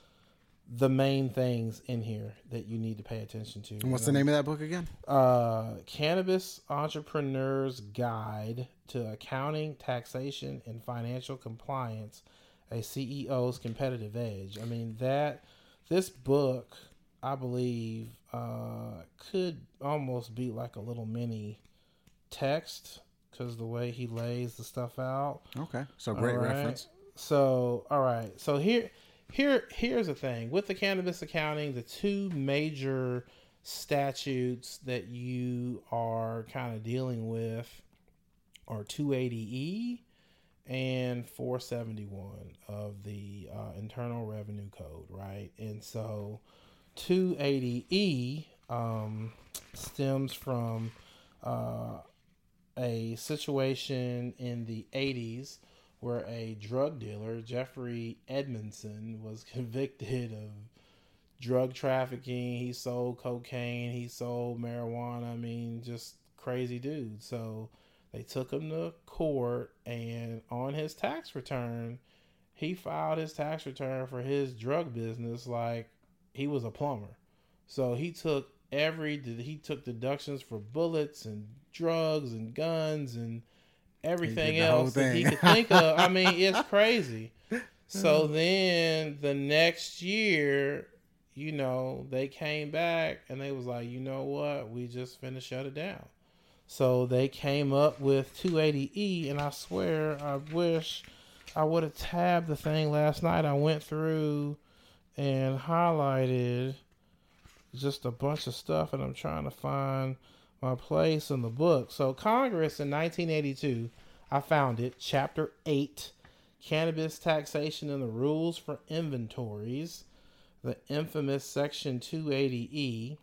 the main things in here that you need to pay attention to. And what's the name of that book again? Uh, Cannabis Entrepreneur's Guide to Accounting, Taxation, and Financial Compliance: A CEO's Competitive Edge. I mean that this book, I believe, uh, could almost be like a little mini text because the way he lays the stuff out. Okay. So great right. reference. So, all right. So here, here, here's the thing with the cannabis accounting. The two major statutes that you are kind of dealing with are 280e and 471 of the uh, Internal Revenue Code, right? And so 280e um, stems from uh, a situation in the 80s where a drug dealer, Jeffrey Edmondson, was convicted of drug trafficking. He sold cocaine, he sold marijuana. I mean, just crazy dude. So they took him to court, and on his tax return, he filed his tax return for his drug business like he was a plumber. So he took every he took deductions for bullets and drugs and guns and everything else that he could think of. I mean, it's crazy. So then the next year, you know, they came back and they was like, you know what, we just finna shut it down. So they came up with 280E, and I swear, I wish I would have tabbed the thing last night. I went through and highlighted just a bunch of stuff, and I'm trying to find my place in the book. So Congress in 1982, I found it, Chapter 8, Cannabis Taxation and the Rules for Inventories, the infamous Section 280E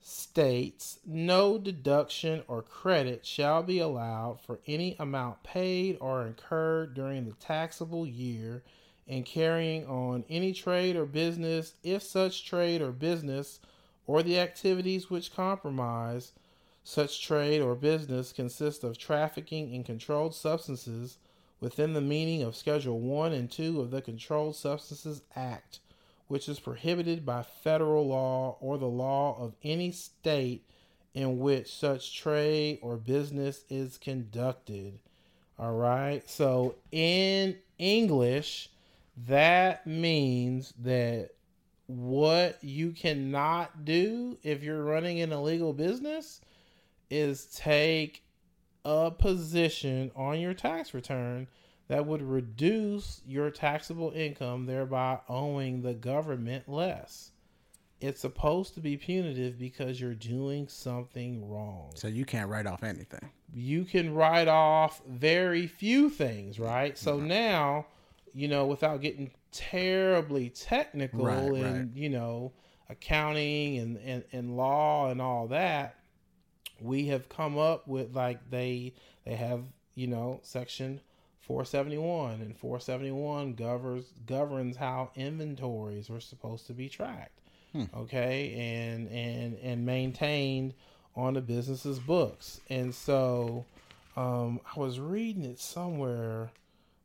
states no deduction or credit shall be allowed for any amount paid or incurred during the taxable year in carrying on any trade or business if such trade or business or the activities which compromise Such trade or business consists of trafficking in controlled substances within the meaning of Schedule 1 and 2 of the Controlled Substances Act, which is prohibited by federal law or the law of any state in which such trade or business is conducted. All right. So in English, that means that what you cannot do if you're running an illegal business is take a position on your tax return that would reduce your taxable income, thereby owing the government less. It's supposed to be punitive because you're doing something wrong. So you can't write off anything. You can write off very few things, right? So now, you know, without getting terribly technical Right, and, right. you know, accounting and, and, and law and all that, we have come up with like they they have you know section 471 and 471 governs governs how inventories are supposed to be tracked okay and and and maintained on the business's books and so um i was reading it somewhere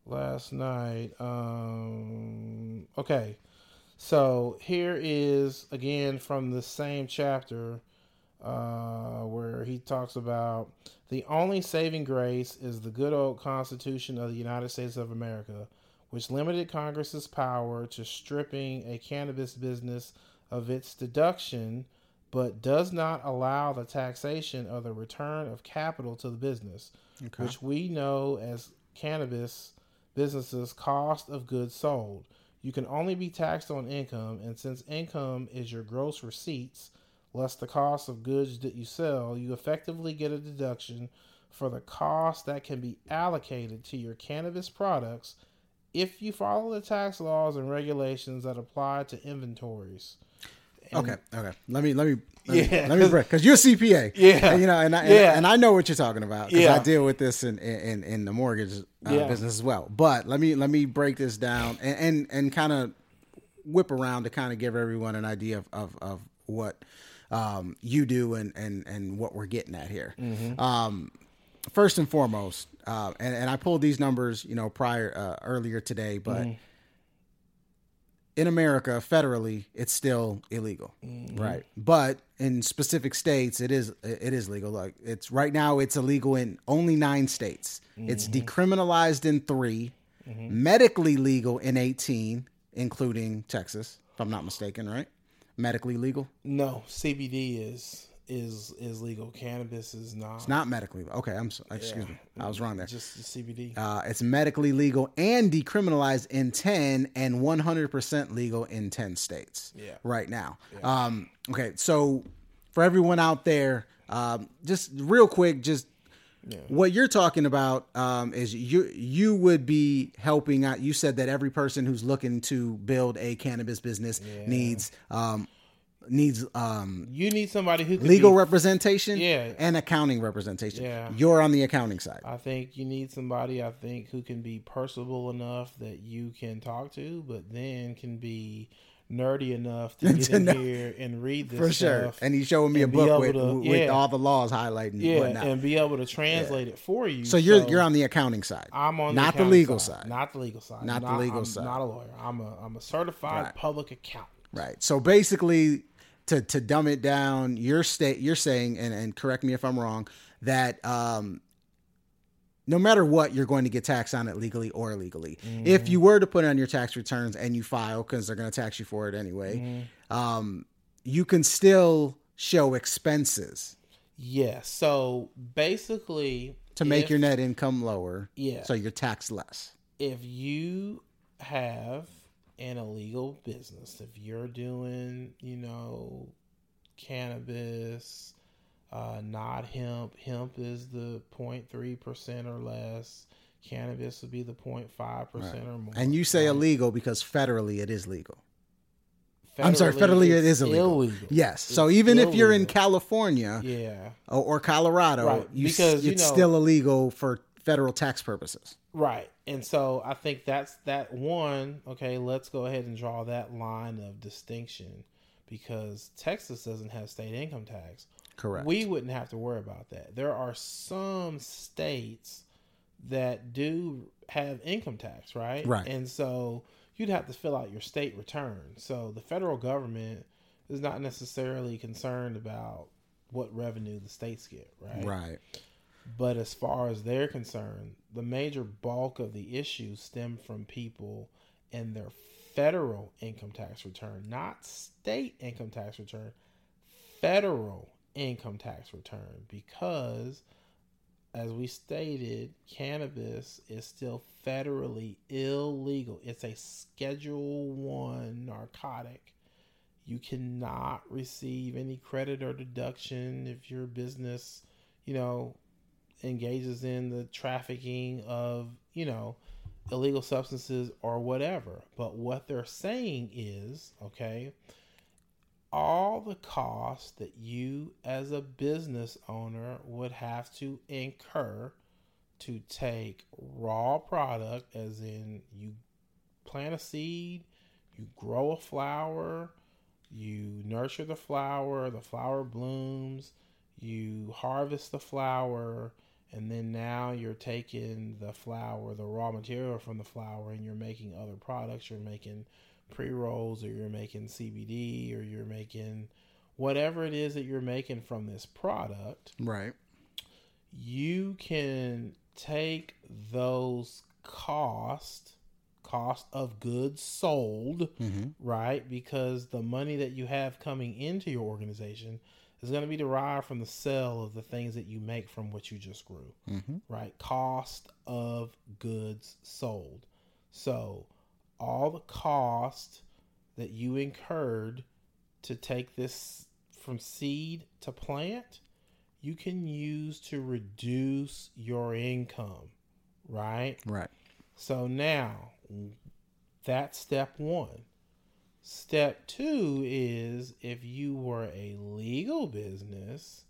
last night um okay. So here is again from the same chapter uh, where he talks about the only saving grace is the good old Constitution of the United States of America, which limited Congress's power to stripping a cannabis business of its deduction, but does not allow the taxation of the return of capital to the business, which we know as cannabis businesses' cost of goods sold. You can only be taxed on income, and since income is your gross receipts, less the cost of goods that you sell, you effectively get a deduction for the cost that can be allocated to your cannabis products if you follow the tax laws and regulations that apply to inventories. And- Okay, okay. Let me let me let me, Yeah, let me break because you're a CPA. Yeah. And, you know, and I, and, Yeah. and I know what you're talking about because Yeah. I deal with this in in, in the mortgage uh, Yeah. business as well. But let me let me break this down and and, and kind of whip around to kind of give everyone an idea of of, of what um, you do and and and what we're getting at here. Um, first and foremost, uh, and and I pulled these numbers, you know, prior uh, earlier today, but in America, federally, it's still illegal, mm-hmm. right? But in specific states, it is it is legal. Like it's right now, it's illegal in only nine states. It's mm-hmm. decriminalized in 3 mm-hmm. medically legal in eighteen, including Texas, if I'm not mistaken, right? Medically legal. No, CBD is is is legal. Cannabis is not. It's not medically. Okay, I'm so, excuse me, I was wrong there. just the CBD. Uh, it's medically legal and decriminalized in 10 and 100% legal in 10 states Yeah. right now. Um, okay, so for everyone out there, um, just real quick, just what you're talking about um, is you you would be helping out. You said that every person who's looking to build a cannabis business needs um, needs um, you need somebody who legal be representation Yeah. and accounting representation. Yeah. You're on the accounting side. I think you need somebody I think who can be personable enough that you can talk to, but then can be nerdy enough to get To in know- here and read this For sure. stuff. And he's showing me a book with, to- with yeah. all the laws highlighting and yeah, whatnot. and be able to translate it for you. so you're you're on the accounting side. I'm on not the, accounting legal side. Not the legal side. Not the legal I'm side. Not a lawyer. I'm a I'm a certified Right. public accountant. Right. So basically to to dumb it down, you're state you're saying and, and correct me if I'm wrong, that um no matter what, you're going to get taxed on it legally or illegally. Mm-hmm. If you were to put it on your tax returns and you file, because they're going to tax you for it anyway, Mm-hmm. um, you can still show expenses Yeah. So basically, to make if- your net income lower. Yeah. So you're taxed less. if you have an illegal business, if you're doing, you know, cannabis, uh, not hemp, hemp is the 0.3 percent or less. Cannabis would be the 0.5 percent or more. And you say right? illegal because federally it is legal. I'm sorry, federally it's illegal. illegal. Yes. So It's even if you're in. California yeah, or, or Colorado, Right, you, because, you it's know- still illegal for federal tax purposes. Right. And so I think that's that one. Okay, let's go ahead and draw that line of distinction because Texas doesn't have state income tax. Correct. We wouldn't have to worry about that. There are some states that do have income tax, right? Right. And so you'd have to fill out your state return. So the federal government is not necessarily concerned about what revenue the states get, right? right. But as far as they're concerned, the major bulk of the issues stem from people and their federal income tax return, not state income tax return, federal income tax return, because as we stated, cannabis is still federally illegal. It's a Schedule One narcotic. You cannot receive any credit or deduction if your business, you know, engages in the trafficking of, you know, illegal substances or whatever. But what they're saying is, okay, all the costs that you as a business owner would have to incur to take raw product as in you plant a seed, you grow a flower, you nurture the flower, the flower blooms, you harvest the flower, and then now you're taking the flower, the raw material from the flower, and you're making other products. You're making pre rolls, or you're making CBD, or you're making whatever it is that you're making from this product. Right. You can take those cost cost of goods sold, mm-hmm. right? Because the money that you have coming into your organization is going to be derived from the sale of the things that you make from what you just grew, mm-hmm. right? Cost of goods sold. So, all the cost that you incurred to take this from seed to plant, you can use to reduce your income, right? Right. So now that's step one. Step two is if you were a legal business,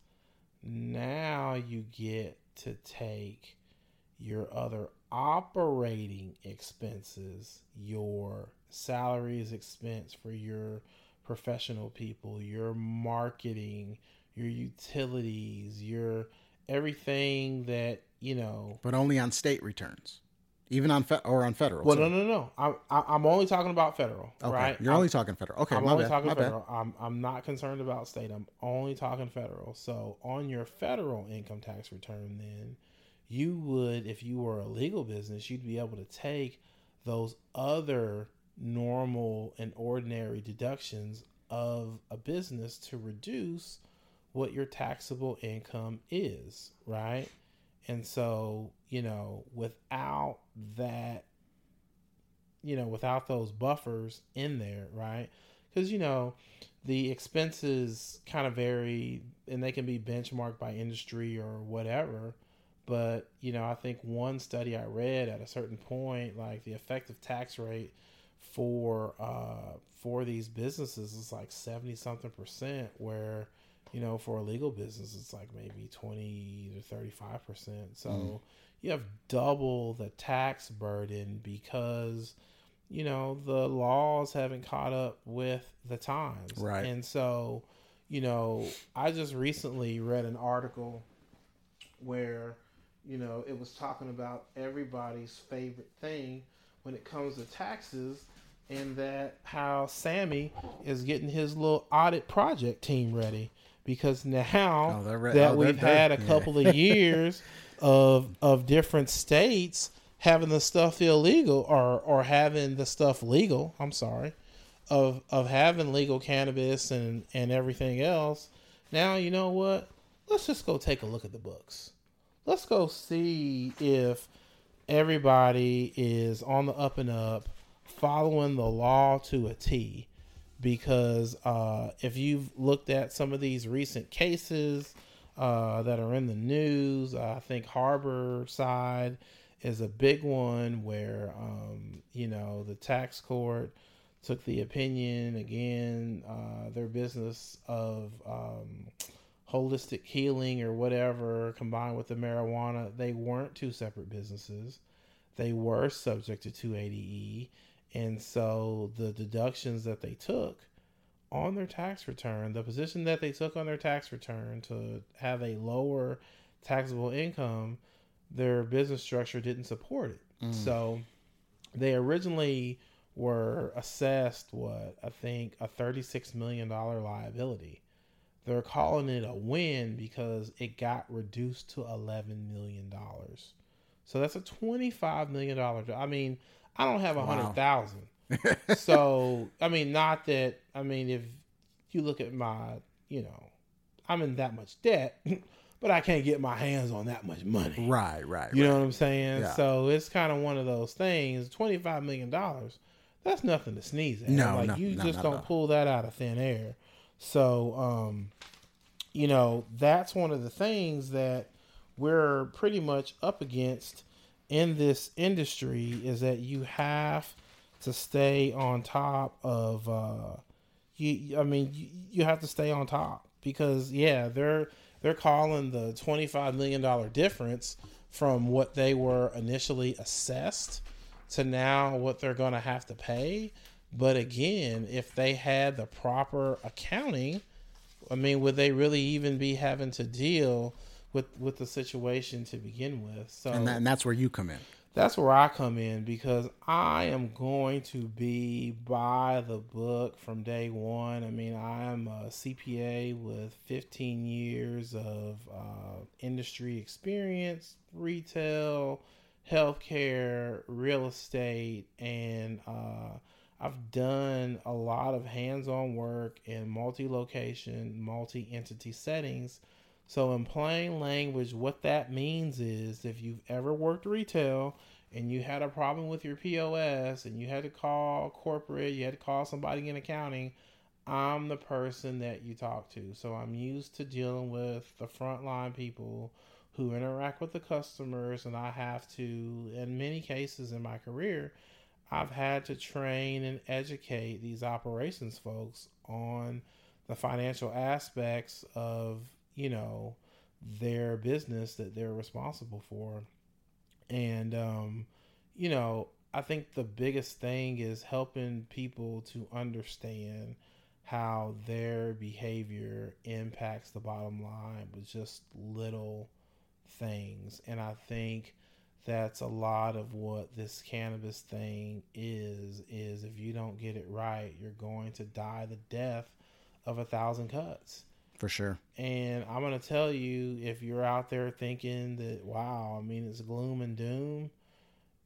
now you get to take your other operating expenses, your salaries expense for your professional people, your marketing, your utilities, your everything that, you know, But only on state returns, even on fe- or on federal. well, too. no, no, no. I'm I- I'm only talking about federal, Okay. right? You're I'm, only talking federal. Okay. I'm my only bad. talking my bad. federal. I'm I'm not concerned about state. I'm only talking federal. So on your federal income tax return, then you would, if you were a legal business, you'd be able to take those other normal and ordinary deductions of a business to reduce what your taxable income is, right? And so, you know, without that you know, without those buffers in there, right? Because, you know, the expenses kind of vary and they can be benchmarked by industry or whatever. But, you know, I think one study I read at a certain point, like the effective tax rate for uh for these businesses is like 70 something percent where you know for a legal business it's like maybe 20 to 35 percent. So hmm. you have double the tax burden because you know the laws haven't caught up with the times. Right. and so you know i just recently read an article where you know it was talking about everybody's favorite thing when it comes to taxes and that how sammy is getting his little audit project team ready because now Oh, re- that oh, we've had a yeah. couple of years of of different states having the stuff illegal or or having the stuff legal i'm sorry of of having legal cannabis and and everything else now you know what? Let's just go take a look at the books. Let's go see if everybody is on the up and up following the law to a t because uh, if you've looked at some of these recent cases uh, that are in the news, I think Harborside is a big one where um, you know the tax court took the opinion again, uh, their business of um, holistic healing or whatever combined with the marijuana, they weren't two separate businesses. They were subject to 280E. And so the deductions that they took on their tax return, the position that they took on their tax return to have a lower taxable income, their business structure didn't support it. Mm. So they originally were assessed what I think a $36 million liability. They're calling it a win because it got reduced to $11 million. So that's a $25 million. I mean, I don't have a hundred thousand. Wow. so I mean, not that I mean, if you look at my, you know, I'm in that much debt, but I can't get my hands on that much money. Right, right. You right. know what I'm saying? Yeah. So it's kind of one of those things. Twenty five million dollars, that's nothing to sneeze at. No, like no, you no, just don't pull that out of thin air. So, um, you know, that's one of the things that we're pretty much up against in this industry is that you have to stay on top of uh you I mean you, you have to stay on top because yeah, they're they're calling the 25 million dollar difference from what they were initially assessed to now what they're going to have to pay. But again, if they had the proper accounting, I mean, would they really even be having to deal with with the situation to begin with. So and, that, and that's where you come in. That's where I come in because I am going to be by the book from day one. I mean, I am a CPA with 15 years of uh, industry experience, retail, healthcare, real estate, and uh, I've done a lot of hands on work in multi location, multi entity settings so, in plain language, what that means is if you've ever worked retail and you had a problem with your POS and you had to call corporate, you had to call somebody in accounting, I'm the person that you talk to. So, I'm used to dealing with the frontline people who interact with the customers, and I have to, in many cases in my career, I've had to train and educate these operations folks on the financial aspects of you know, their business that they're responsible for. And, um, you know, I think the biggest thing is helping people to understand how their behavior impacts the bottom line with just little things. And I think that's a lot of what this cannabis thing is is if you don't get it right, you're going to die the death of a thousand cuts for sure. And I'm gonna tell you, if you're out there thinking that, wow, I mean, it's gloom and doom.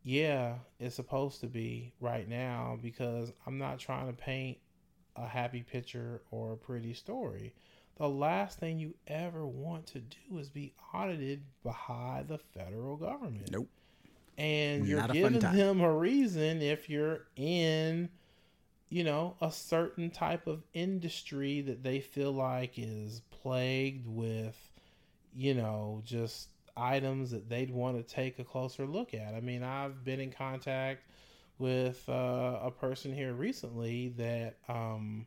Yeah, it's supposed to be right now because I'm not trying to paint a happy picture or a pretty story. The last thing you ever want to do is be audited by the federal government. Nope. And you're giving them a reason if you're in you know, a certain type of industry that they feel like is plagued with, you know, just items that they'd want to take a closer look at. I mean, I've been in contact with uh, a person here recently that, um,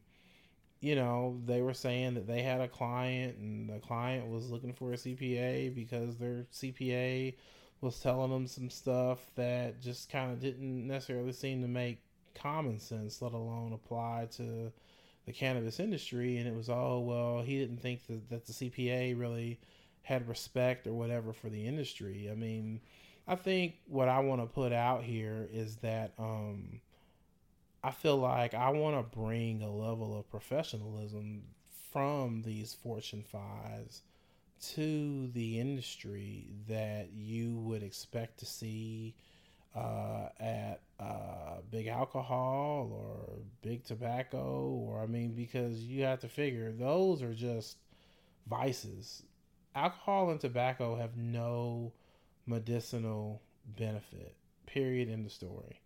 you know, they were saying that they had a client and the client was looking for a CPA because their CPA was telling them some stuff that just kind of didn't necessarily seem to make common sense, let alone apply to the cannabis industry. And it was, oh, well, he didn't think that, that the CPA really had respect or whatever for the industry. I mean, I think what I want to put out here is that um, I feel like I want to bring a level of professionalism from these Fortune fives to the industry that you would expect to see uh, at uh, big alcohol or big tobacco, or I mean, because you have to figure those are just vices. Alcohol and tobacco have no medicinal benefit. Period. In the story.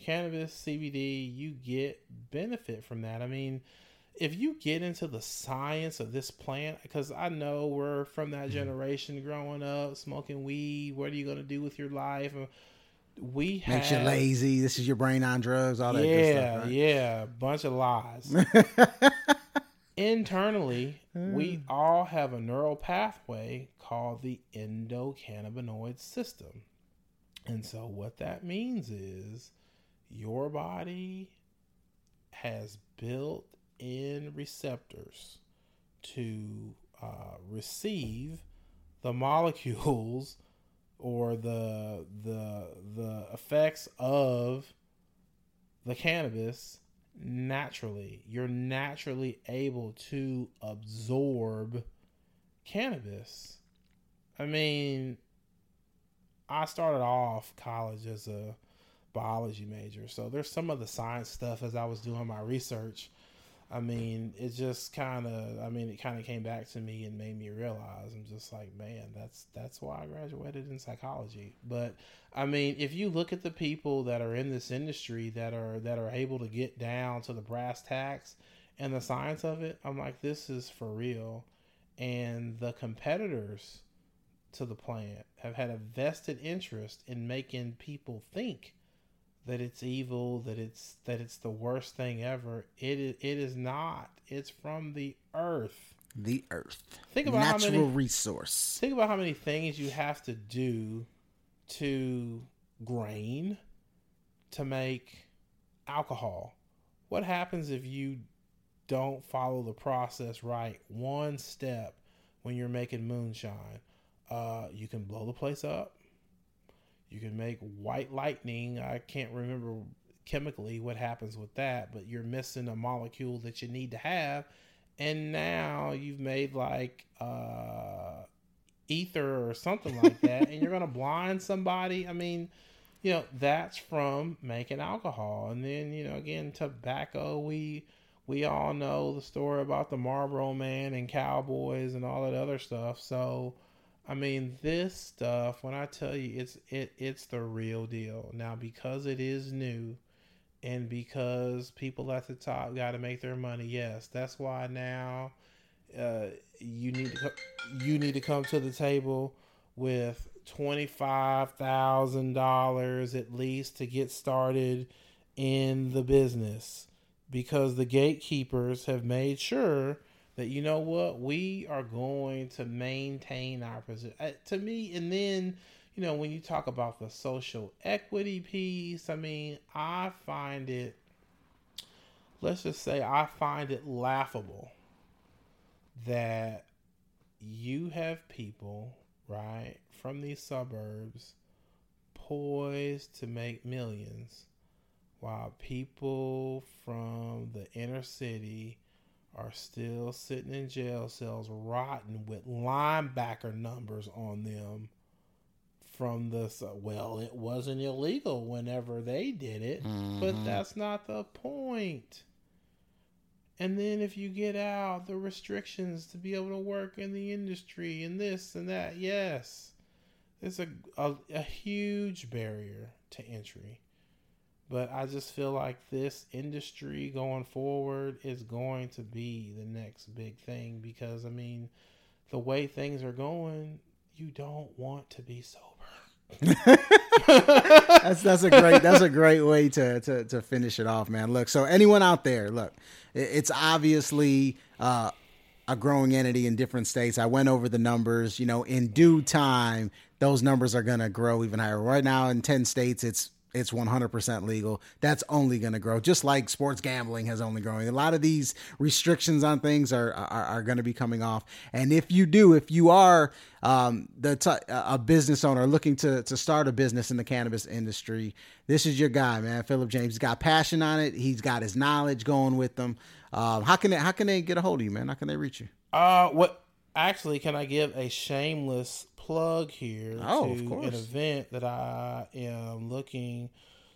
Cannabis, CBD, you get benefit from that. I mean, if you get into the science of this plant, because I know we're from that mm-hmm. generation growing up, smoking weed. What are you going to do with your life? We makes you lazy. This is your brain on drugs. All that. Yeah, stuff, right? yeah, bunch of lies. Internally, we mm. all have a neural pathway called the endocannabinoid system, and so what that means is your body has built in receptors to uh, receive the molecules or the the the effects of the cannabis naturally. You're naturally able to absorb cannabis. I mean, I started off college as a biology major, so there's some of the science stuff as I was doing my research I mean, it just kind of, I mean, it kind of came back to me and made me realize I'm just like, man, that's that's why I graduated in psychology. But I mean, if you look at the people that are in this industry that are that are able to get down to the brass tacks and the science of it, I'm like, this is for real. And the competitors to the plant have had a vested interest in making people think that it's evil, that it's that it's the worst thing ever. It is, it is not. It's from the earth. The earth. Think about natural how many, resource. Think about how many things you have to do to grain to make alcohol. What happens if you don't follow the process right one step when you're making moonshine? Uh, you can blow the place up you can make white lightning. I can't remember chemically what happens with that, but you're missing a molecule that you need to have. And now you've made like uh, ether or something like that, and you're going to blind somebody. I mean, you know, that's from making alcohol. And then, you know, again, tobacco, we we all know the story about the Marlboro man and cowboys and all that other stuff. So, I mean, this stuff. When I tell you, it's it it's the real deal. Now, because it is new, and because people at the top got to make their money, yes, that's why now uh, you need to you need to come to the table with twenty five thousand dollars at least to get started in the business, because the gatekeepers have made sure that you know what we are going to maintain our position uh, to me and then you know when you talk about the social equity piece i mean i find it let's just say i find it laughable that you have people right from these suburbs poised to make millions while people from the inner city are still sitting in jail cells rotting with linebacker numbers on them from the well it wasn't illegal whenever they did it mm-hmm. but that's not the point and then if you get out the restrictions to be able to work in the industry and this and that yes it's a, a, a huge barrier to entry but I just feel like this industry going forward is going to be the next big thing because I mean, the way things are going, you don't want to be sober. that's that's a great that's a great way to, to to finish it off, man. Look, so anyone out there, look, it's obviously uh, a growing entity in different states. I went over the numbers. You know, in due time, those numbers are going to grow even higher. Right now, in ten states, it's it's 100% legal. That's only going to grow, just like sports gambling has only growing. A lot of these restrictions on things are are, are going to be coming off. And if you do, if you are um, the t- a business owner looking to to start a business in the cannabis industry, this is your guy, man. Phillip James. He's got passion on it. He's got his knowledge going with them. Um, how can they how can they get a hold of you, man? How can they reach you? Uh, what actually can I give a shameless plug here oh, to an event that I am looking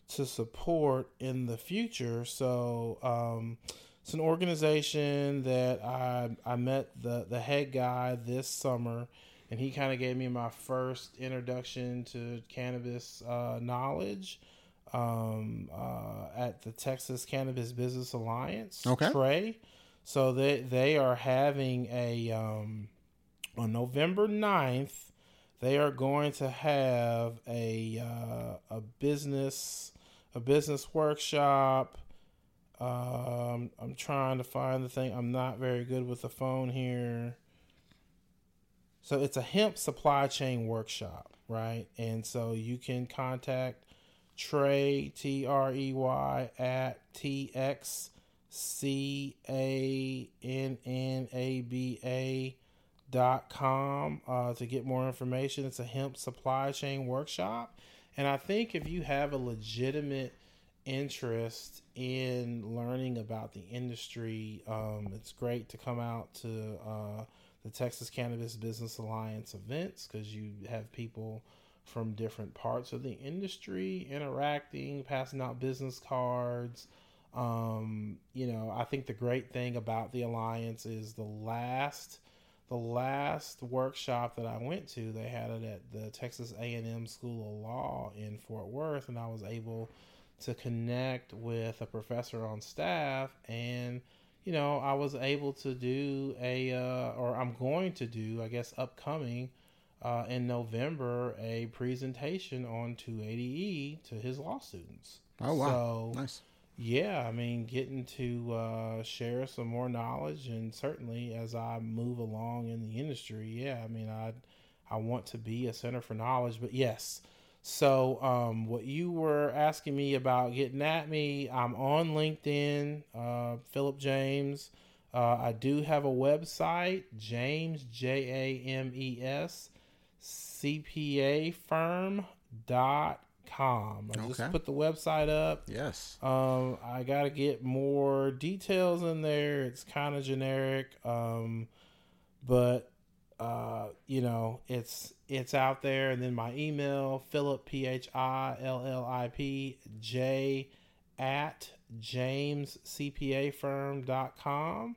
to support in the future. So um, it's an organization that I I met the the head guy this summer, and he kind of gave me my first introduction to cannabis uh, knowledge um, uh, at the Texas Cannabis Business Alliance. Okay, Trey. So they they are having a um, on November 9th they are going to have a uh, a business a business workshop. Um, I'm trying to find the thing. I'm not very good with the phone here. So it's a hemp supply chain workshop, right? And so you can contact Trey T R E Y at tx C A N N A B A dot com uh, to get more information. It's a hemp supply chain workshop. And I think if you have a legitimate interest in learning about the industry, um, it's great to come out to uh, the Texas Cannabis Business Alliance events because you have people from different parts of the industry interacting, passing out business cards. Um, you know, I think the great thing about the alliance is the last the last workshop that I went to, they had it at the Texas A&M School of Law in Fort Worth and I was able to connect with a professor on staff and you know, I was able to do a uh, or I'm going to do, I guess upcoming uh, in November a presentation on 280E to his law students. Oh wow. So, nice yeah, I mean, getting to uh, share some more knowledge, and certainly as I move along in the industry, yeah, I mean, I I want to be a center for knowledge, but yes. So, um, what you were asking me about getting at me, I'm on LinkedIn, uh, Phillip James. Uh, I do have a website, James J A M E S CPA firm dot com. I okay. just put the website up. Yes. Um, I got to get more details in there. It's kind of generic, um, but uh, you know, it's it's out there. And then my email, Phillip P H I L L I P J at jamescpafirm.com.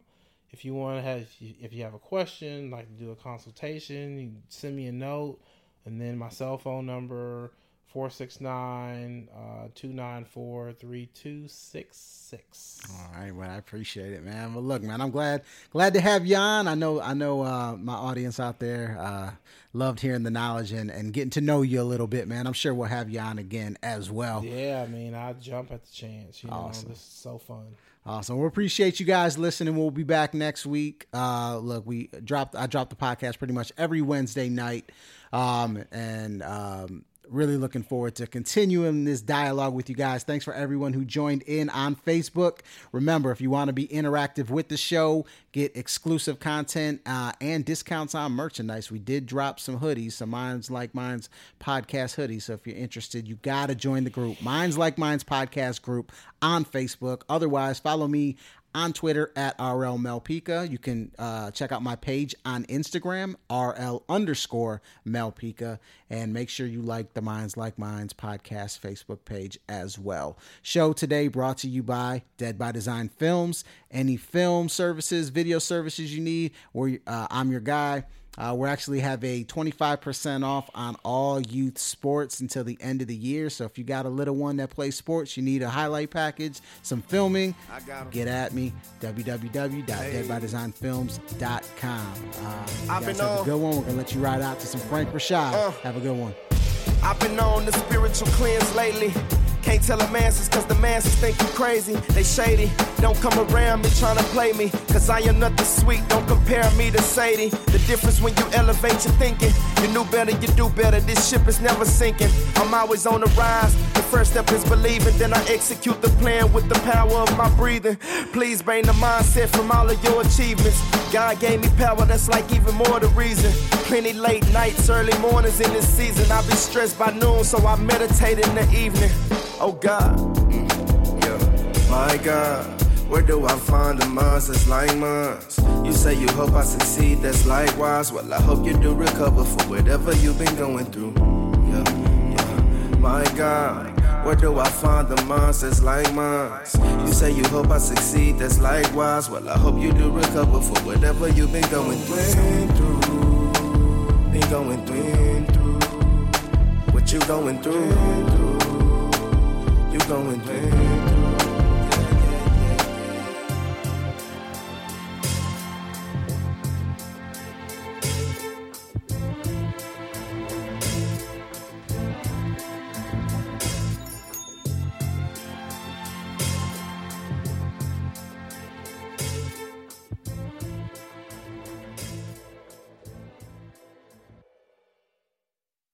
If you want to have, if you have a question, like to do a consultation, you send me a note, and then my cell phone number 469 uh, 294 3266. All right, well, I appreciate it, man. Well, look, man, I'm glad glad to have you on. I know I know uh, my audience out there uh, loved hearing the knowledge and, and getting to know you a little bit, man. I'm sure we'll have you on again as well. Yeah, I mean, I jump at the chance. You awesome. know, this is so fun. Awesome. We appreciate you guys listening. We'll be back next week. Uh, look, we dropped I dropped the podcast pretty much every Wednesday night. Um, and um, really looking forward to continuing this dialogue with you guys. Thanks for everyone who joined in on Facebook. Remember, if you want to be interactive with the show, get exclusive content uh, and discounts on merchandise. We did drop some hoodies, some Minds Like Mines podcast hoodies. So if you're interested, you got to join the group, Minds Like Mines podcast group on Facebook. Otherwise, follow me on Twitter at RL Malpica. You can uh, check out my page on Instagram, RL underscore Malpica, and make sure you like the Minds Like Mines podcast Facebook page as well. Show today brought to you by Dead by Design Films. Any film services, video services you need, where uh, I'm your guy. Uh, we actually have a 25% off on all youth sports until the end of the year. So if you got a little one that plays sports, you need a highlight package, some filming, get at me. www.deadbydesignfilms.com. Uh, I've been have a good one. We're going to let you ride out to some Frank Rashad. Uh, have a good one. I've been on the spiritual cleanse lately. Can't tell the masses cause the masses think you crazy. They shady. Don't come around me trying to play me. Cause I am nothing sweet. Don't compare me to Sadie. The difference when you elevate your thinking. You knew better, you do better. This ship is never sinking. I'm always on the rise. The first step is believing. Then I execute the plan with the power of my breathing. Please bring the mindset from all of your achievements. God gave me power, that's like even more the reason. Plenty late nights, early mornings in this season. I be stressed by noon, so I meditate in the evening. Oh God, yeah, my God. Where do I find the minds that's like mine? You say you hope I succeed, that's likewise. Well, I hope you do recover for whatever you've been going through. Yeah, yeah, my God. Where do I find the minds that's like mine? You say you hope I succeed, that's likewise. Well, I hope you do recover for whatever you've been going through. Been going through. You going through? You going through.